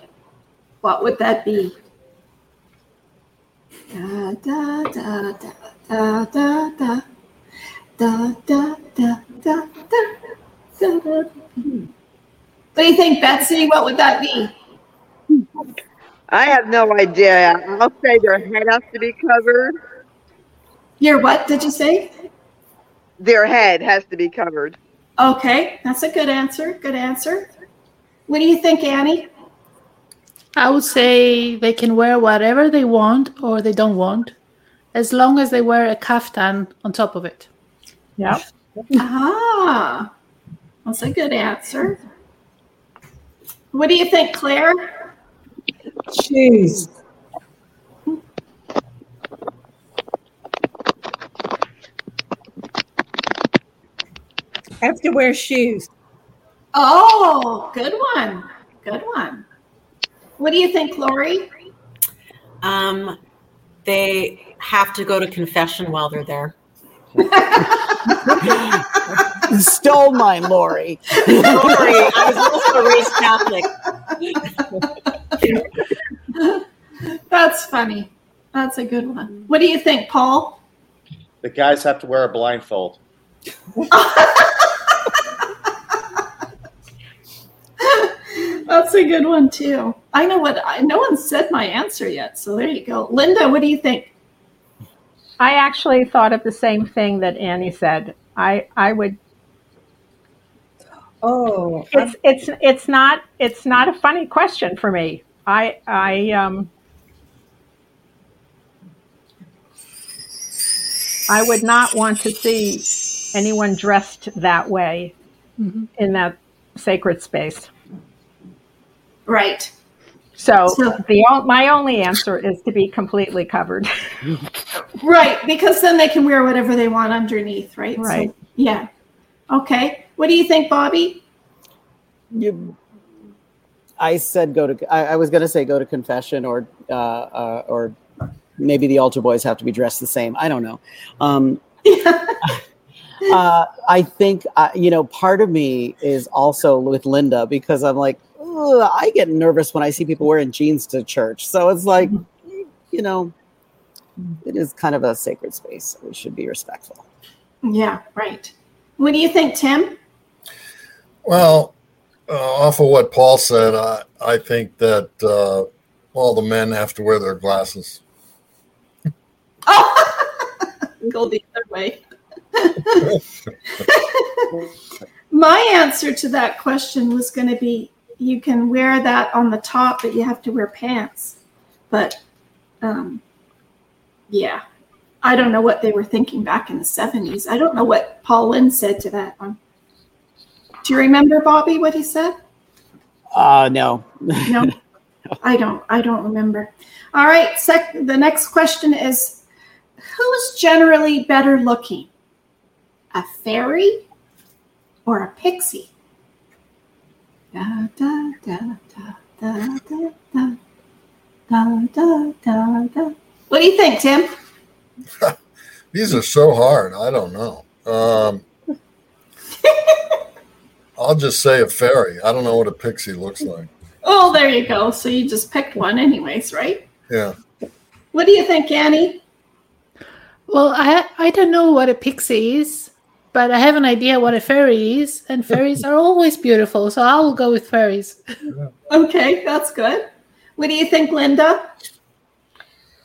What would that be? Da, da, da, da, da, da, da. Da, da, da, da, da, da, da. What do you think, Betsy? What would that be? I have no idea. I'll say their head has to be covered. Your what did you say? Their head has to be covered. Okay, that's a good answer. Good answer. What do you think, Annie? I would say they can wear whatever they want or they don't want, as long as they wear a kaftan on top of it. Yeah. Ah, That's a good answer. What do you think, Clare? Shoes. Have to wear shoes. Oh, good one. Good one. What do you think, Laurie? Um, they have to go to confession while they're there. Stole mine, Laurie. Sorry, I was also raised Catholic. That's funny. That's a good one. What do you think, Paul? The guys have to wear a blindfold. That's a good one too. I know what I no one said my answer yet, so there you go. Linda, what do you think? I actually thought of the same thing that Annie said. I I would. Oh, It's it's it's not it's not a funny question for me. I I um. I would not want to see anyone dressed that way in that sacred space. Right. So So- the my only answer is to be completely covered. Right, because then they can wear whatever they want underneath, right? So, Right. yeah. Okay. What do you think, Bobby? You, I said go to. I, I was going to say go to confession, or uh, uh, or maybe the altar boys have to be dressed the same. I don't know. Um, uh, I think uh, you know. Part of me is also with Linda because I'm like, I get nervous when I see people wearing jeans to church. So it's like, you know, it is kind of a sacred space. We should be respectful. Yeah, right. What do you think, Tim? Well, uh, off of what Paul said, I, I think that uh, all the men have to wear their glasses. Oh, Go the other way. My answer to that question was going to be you can wear that on the top, but you have to wear pants. But um, yeah, I don't know what they were thinking back in the 70s. I don't know what Paul Lynde said to that one. Do you remember Bobby what he said? Uh no. no. I don't I don't remember. All right, sec- the next question is who's generally better looking? A fairy or a pixie? Da, da, da, da, da, da, da. Da, da, da, da. What do you think, Tim? These are so hard. I don't know. Um, I'll just say a fairy. I don't know what a pixie looks like. Oh, there you go. So you just picked one, anyways, right? Yeah. What do you think, Annie? Well, I I don't know what a pixie is, but I have an idea what a fairy is, and fairies are always beautiful, so I will go with fairies. Okay, that's good. What do you think, Linda?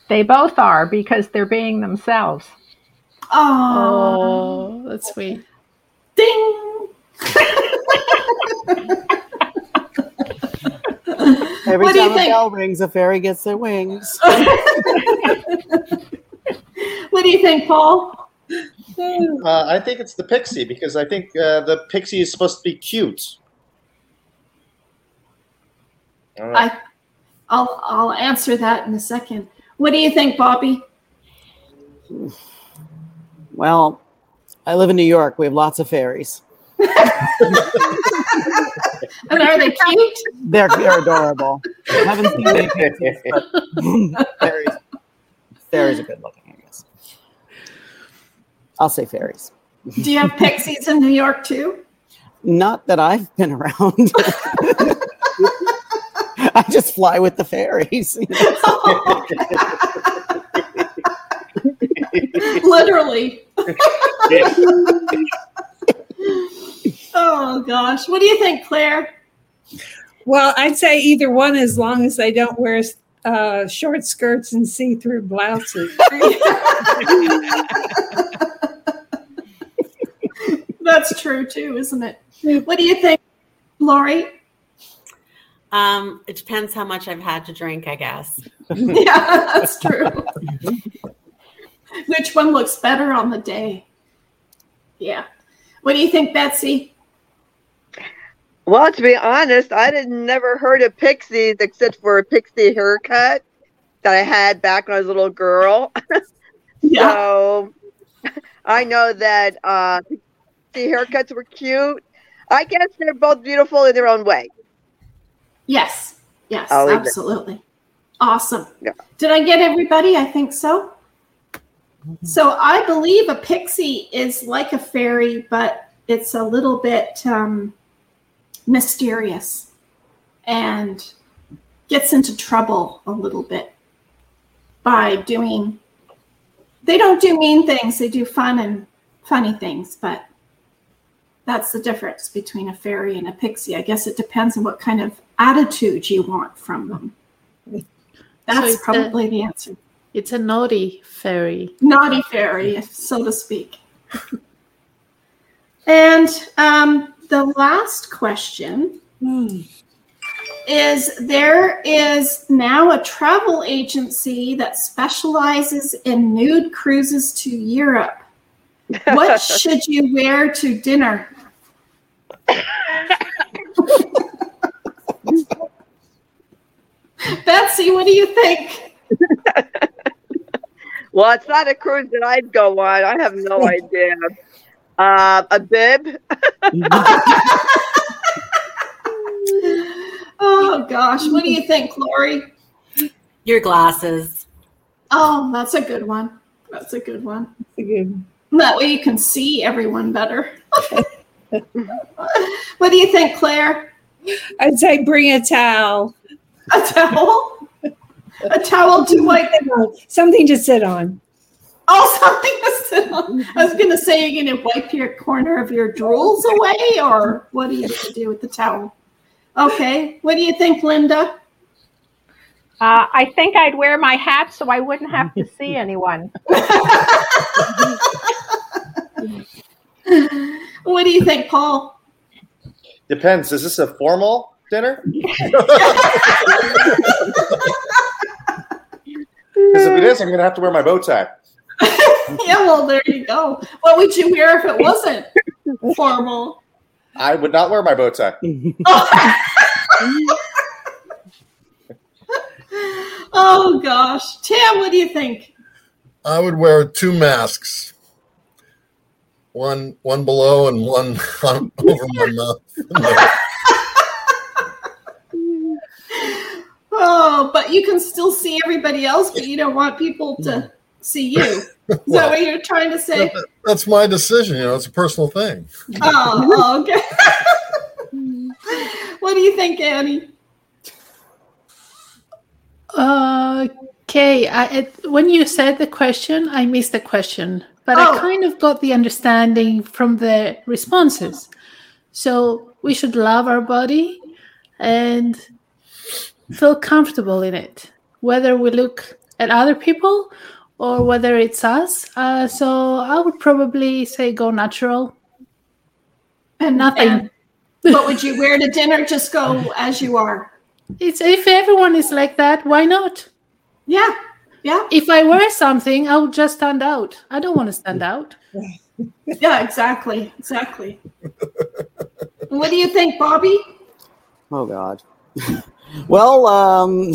they both are because they're being themselves. Oh, Oh, that's sweet. ding. Every What do you time a think? bell rings, a fairy gets their wings. What do you think, Paul? Uh, I think it's the pixie because I think uh, the pixie is supposed to be cute. I don't know. I, I'll I'll answer that in a second. What do you think, Bobby? Well, I live in New York. We have lots of fairies. And are they cute? They're, they're adorable. I haven't seen any pixies, but fairies, fairies are good looking, I guess. I'll say fairies. Do you have pixies in New York too? Not that I've been around. I just fly with the fairies. Literally. Oh gosh. What do you think, Clare? Well, I'd say either one as long as they don't wear uh, short skirts and see through blouses. That's true too, isn't it? What do you think, Laurie? Um, it depends how much I've had to drink, I guess. Yeah, that's true. Which one looks better on the day? Yeah. What do you think, Betsy? Well, to be honest, I had never heard of pixies except for a pixie haircut that I had back when I was a little girl. yeah. So I know that uh, pixie haircuts were cute. I guess they're both beautiful in their own way. Yes. Yes, absolutely. Awesome. Yeah. Did I get everybody? I think so. So I believe a pixie is like a fairy, but it's a little bit um, mysterious and gets into trouble a little bit by doing. They don't do mean things; they do fun and funny things. But that's the difference between a fairy and a pixie. I guess it depends on what kind of attitude you want from them. That's so probably a, the answer. It's a naughty fairy. Naughty fairy, so to speak. and um, the last question hmm. is there is now a travel agency that specializes in nude cruises to Europe. What should you wear to dinner? Betsy, what do you think? well, it's not a cruise that I'd go on. I have no idea. Uh, a bib. oh gosh, what do you think, Laurie? Your glasses. Oh, that's a good one. That's a good one. That's a good. That way you can see everyone better. what do you think, Clare? I'd say bring a towel. A towel? A towel to like something to sit on. Oh, something to. I was gonna say you're gonna wipe your corner of your drools away, or what do you do with the towel? Okay. What do you think, Linda? Uh, I think I'd wear my hat so I wouldn't have to see anyone. what do you think, Paul? Depends. Is this a formal dinner? Because if it is, I'm going to have to wear my bow tie. yeah, well, there you go. What would you wear if it wasn't formal? I would not wear my bow tie. oh gosh, Tim, what do you think? I would wear two masks, one one below and one over my mouth. oh, but you can still see everybody else, but you don't want people to see you. Is well, that what you're trying to say? That's my decision. You know, it's a personal thing. Oh, oh okay. what do you think, Annie? Okay, I, it, when you said the question, I missed the question, but oh. I kind of got the understanding from the responses. So we should love our body and feel comfortable in it, whether we look at other people or whether it's us. Uh, so I would probably say go natural and nothing. And what would you wear to dinner? Just go as you are. It's if everyone is like that, why not? Yeah, yeah. If I wear something, I would just stand out. I don't want to stand out. yeah, exactly, exactly. what do you think, Bobby? Oh God. well, um,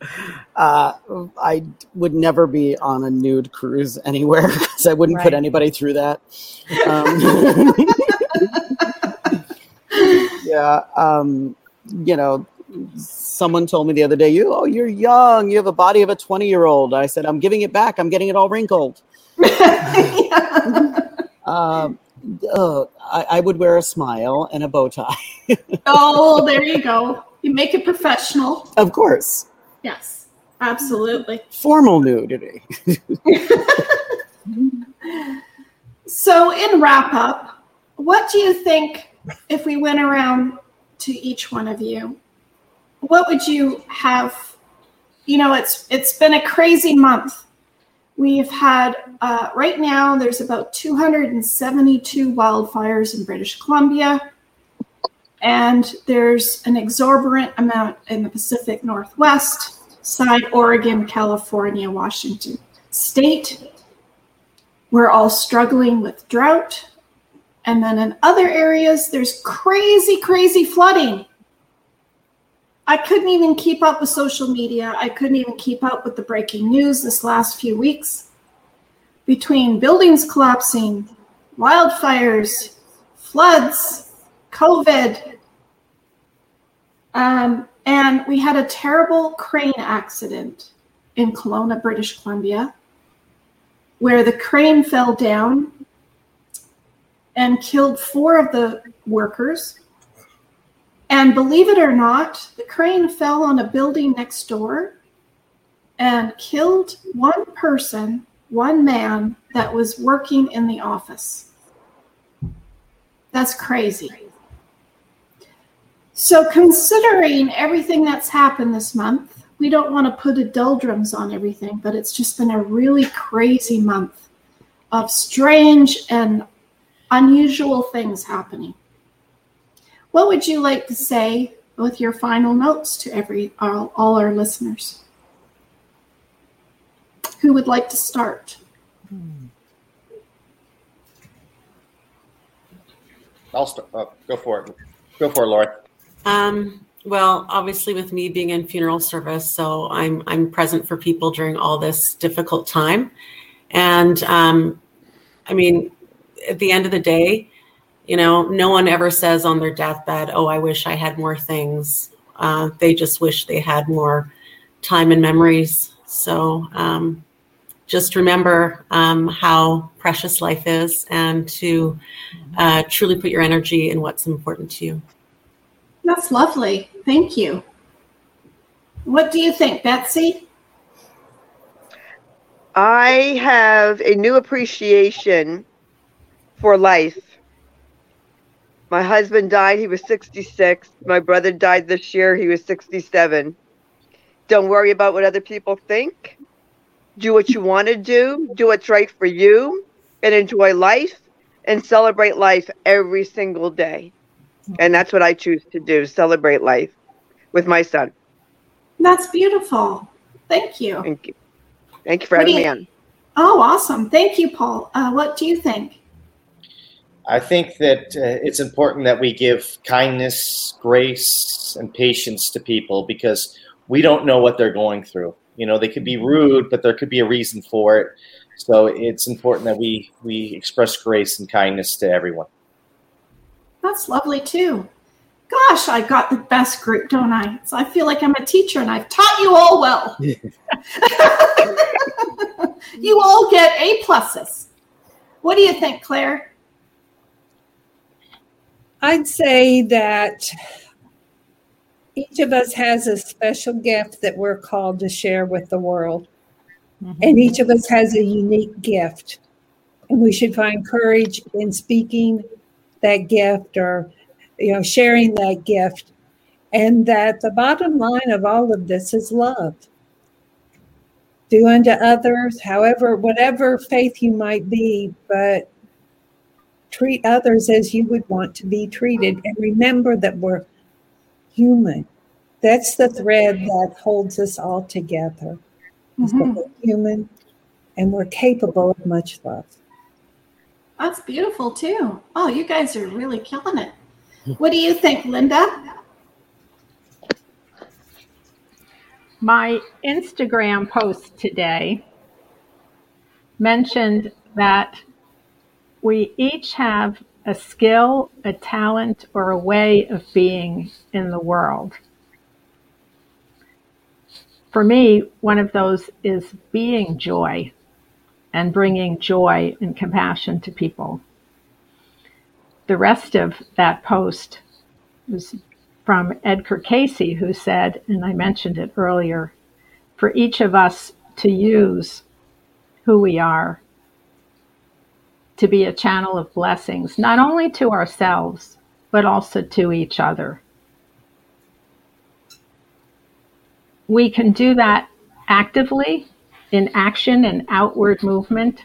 uh, I would never be on a nude cruise anywhere because I wouldn't right. put anybody through that. Um, yeah, um, you know, someone told me the other day, "You, oh, you're young. You have a body of a 20 year old." I said, "I'm giving it back. I'm getting it all wrinkled." um, uh, I, I, would wear a smile and a bow tie. oh, there you go. You make it professional. Of course. Yes, absolutely. Formal nudity. so, in wrap up, what do you think if we went around to each one of you? What would you have? You know, it's it's been a crazy month. We've had uh, right now. There's about 272 wildfires in British Columbia. And there's an exorbitant amount in the Pacific Northwest side, Oregon, California, Washington state. We're all struggling with drought. And then in other areas, there's crazy, crazy flooding. I couldn't even keep up with social media. I couldn't even keep up with the breaking news this last few weeks. Between buildings collapsing, wildfires, floods, COVID, um, and we had a terrible crane accident in Kelowna, British Columbia, where the crane fell down and killed four of the workers and believe it or not, the crane fell on a building next door and killed one person, one man that was working in the office. That's crazy. So, considering everything that's happened this month, we don't want to put a doldrums on everything, but it's just been a really crazy month of strange and unusual things happening. What would you like to say with your final notes to every all, all our listeners? Who would like to start? I'll start. Uh, go for it. Go for it, Laurie. Um, well, obviously, with me being in funeral service, so I'm I'm present for people during all this difficult time, and um, I mean, at the end of the day, you know, no one ever says on their deathbed, "Oh, I wish I had more things." Uh, they just wish they had more time and memories. So um, just remember um, how precious life is, and to uh, truly put your energy in what's important to you. That's lovely. Thank you. What do you think, Betsy? I have a new appreciation for life my husband died, he was 66. My brother died this year, he was 67. Don't worry about what other people think. Do what you want to do, do what's right for you, and enjoy life and celebrate life every single day. And that's what I choose to do celebrate life with my son. That's beautiful. Thank you. Thank you. Thank you for having you, me on. Oh, awesome. Thank you, Paul. Uh, what do you think? I think that uh, it's important that we give kindness, grace, and patience to people because we don't know what they're going through. You know, they could be rude, but there could be a reason for it. So it's important that we we express grace and kindness to everyone. That's lovely too. Gosh, I got the best group, don't I? So I feel like I'm a teacher and I've taught you all well. you all get A pluses. What do you think, Clare? I'd say that each of us has a special gift that we're called to share with the world. Mm-hmm. And each of us has a unique gift. And we should find courage in speaking that gift or you know sharing that gift. And that the bottom line of all of this is love. Do unto others, however, whatever faith you might be, but treat others as you would want to be treated and remember that we're human that's the thread that holds us all together mm-hmm. we're human and we're capable of much love that's beautiful too. Oh you guys are really killing it. What do you think linda? My instagram post today mentioned that we each have a skill, a talent, or a way of being in the world. For me, one of those is being joy and bringing joy and compassion to people. The rest of that post was from Edgar Cayce, who said, and I mentioned it earlier, for each of us to use who we are to be a channel of blessings, not only to ourselves, but also to each other. We can do that actively in action and outward movement,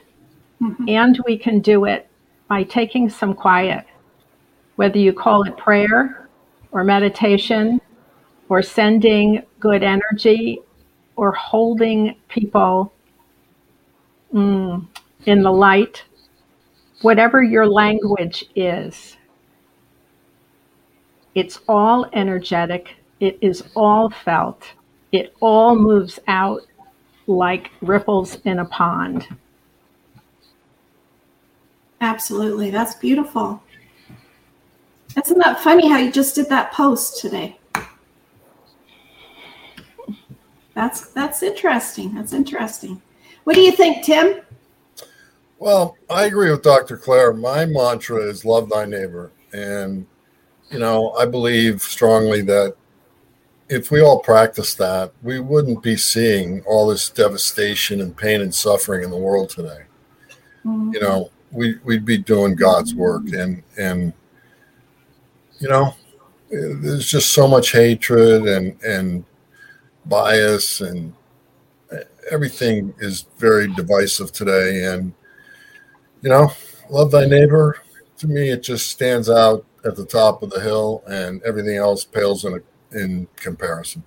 mm-hmm. and we can do it by taking some quiet, whether you call it prayer or meditation or sending good energy or holding people mm, in the light whatever your language is, it's all energetic, it is all felt, it all moves out like ripples in a pond. Absolutely. That's beautiful. Isn't that funny how you just did that post today? That's that's interesting. That's interesting. What do you think, Tim? Well, I agree with Dr. Clare. My mantra is love thy neighbor. And, you know, I believe strongly that if we all practice that, we wouldn't be seeing all this devastation and pain and suffering in the world today. Mm-hmm. You know, we, we'd be doing God's work. And, and, you know, there's just so much hatred and, and bias and everything is very divisive today. And, you know, love thy neighbor. To me, it just stands out at the top of the hill, and everything else pales in a, in comparison.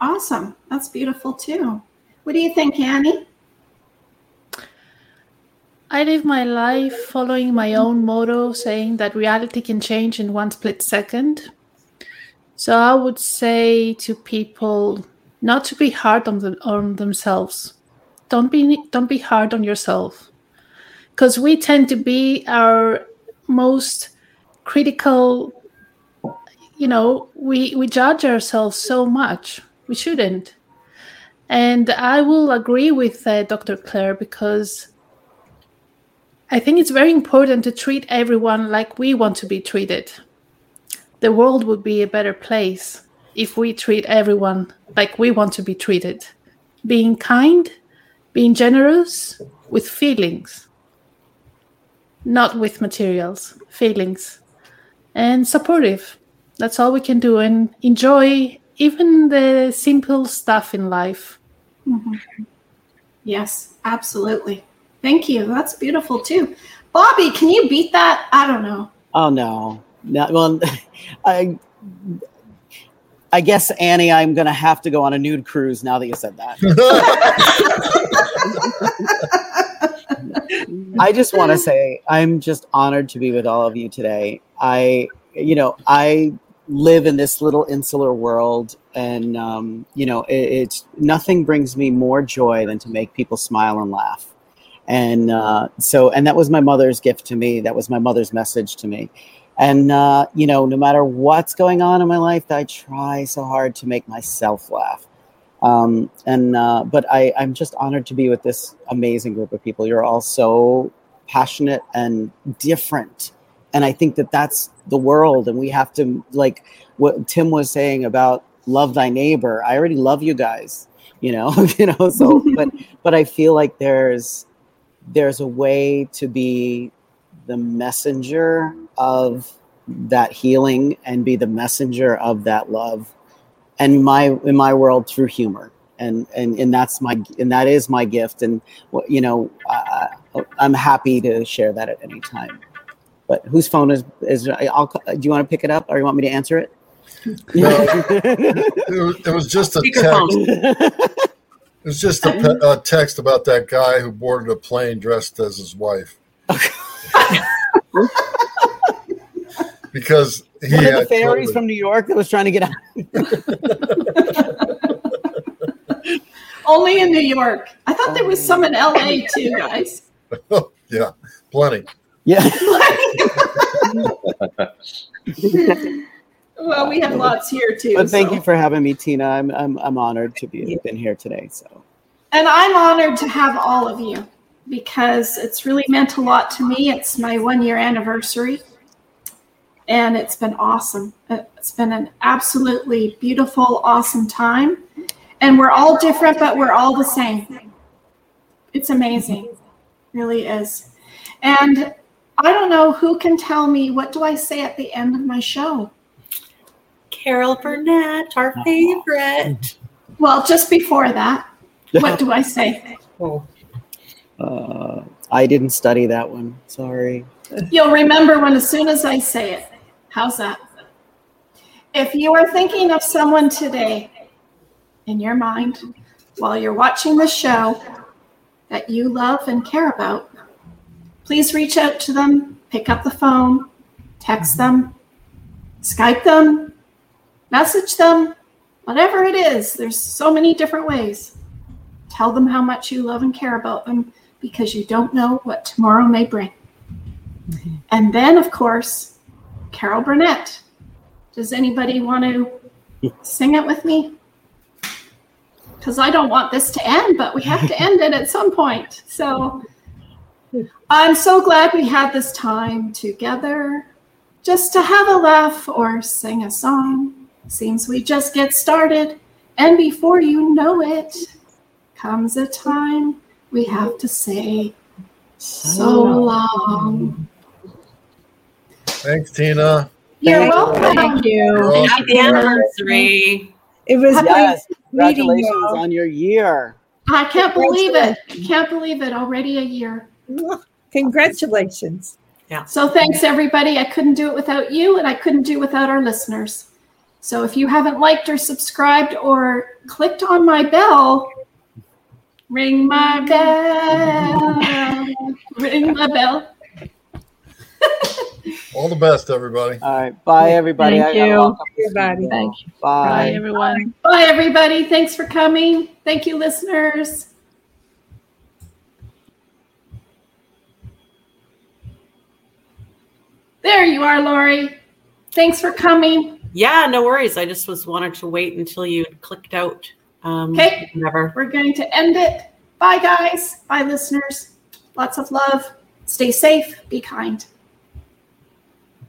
Awesome. That's beautiful too. What do you think, Annie? I live my life following my own motto, saying that reality can change in one split second. So I would say to people not to be hard on, them, on themselves. Don't be don't be hard on yourself because we tend to be our most critical you know we we judge ourselves so much. We shouldn't. And i will agree with uh, dr clare because i think it's very important to treat everyone like we want to be treated. The world would be a better place if we treat everyone like we want to be treated. Being kind being generous with feelings not with materials, feelings, and supportive. That's all we can do and enjoy even the simple stuff in life. Mm-hmm. Yes, absolutely. Thank you. That's beautiful too. Bobby, can you beat that? I don't know. Oh no. No well I I guess Annie, I'm gonna have to go on a nude cruise now that you said that. I just want to say I'm just honored to be with all of you today. I, you know, I live in this little insular world, and um, you know, it, it's nothing brings me more joy than to make people smile and laugh. And uh, so, and that was my mother's gift to me. That was my mother's message to me. And uh, you know, no matter what's going on in my life, I try so hard to make myself laugh. Um, and uh, but I, I'm just honored to be with this amazing group of people. You're all so passionate and different, and I think that that's the world. And we have to like what Tim was saying about love thy neighbor. I already love you guys, you know, you know. So, but but I feel like there's there's a way to be the messenger of that healing and be the messenger of that love and my in my world through humor and and and that's my and that is my gift and you know uh, i'm happy to share that at any time but whose phone is is I'll, do you want to pick it up or you want me to answer it no, it, was, it was just a text it was just a, a text about that guy who boarded a plane dressed as his wife because he one of the fairies COVID. from New York that was trying to get out. Only in New York. I thought there was some in LA too, guys. yeah, plenty. Yeah. well, we have lots here too. But thank so. you for having me, Tina. I'm I'm I'm honored to be been here today. So. And I'm honored to have all of you because it's really meant a lot to me. It's my one year anniversary and it's been awesome. Uh, it's been an absolutely beautiful, awesome time. And we're all different, but we're all the same. It's amazing, it really is. And I don't know who can tell me what do I say at the end of my show. Carol Burnett, our favorite. Well, just before that, what do I say? Uh, I didn't study that one. Sorry. You'll remember when as soon as I say it. How's that? If you are thinking of someone today in your mind while you're watching the show that you love and care about, please reach out to them, pick up the phone, text them, Skype them, message them, whatever it is. There's so many different ways. Tell them how much you love and care about them because you don't know what tomorrow may bring. Mm-hmm. And then, of course, Carol Burnett. Does anybody want to sing it with me? Because I don't want this to end, but we have to end it at some point. So I'm so glad we had this time together just to have a laugh or sing a song. Seems we just get started, and before you know it, comes a time we have to say so long. Thanks, Tina. You're Thank welcome. You. Thank you. Happy anniversary. It was yes. Uh, congratulations you. on your year. I can't believe it. I Can't believe it. Already a year. Congratulations. Yeah. So thanks everybody. I couldn't do it without you and I couldn't do it without our listeners. So if you haven't liked or subscribed or clicked on my bell, ring my bell. ring my bell. All the best, everybody. All right. Bye, everybody. Thank you. Everybody. Thank you. Bye. Bye, everyone. Bye, everybody. Thanks for coming. Thank you, listeners. There you are, Laurie. Thanks for coming. Yeah, no worries. I just was wanted to wait until you clicked out. Um, okay. Never. We're going to end it. Bye, guys. Bye, listeners. Lots of love. Stay safe. Be kind.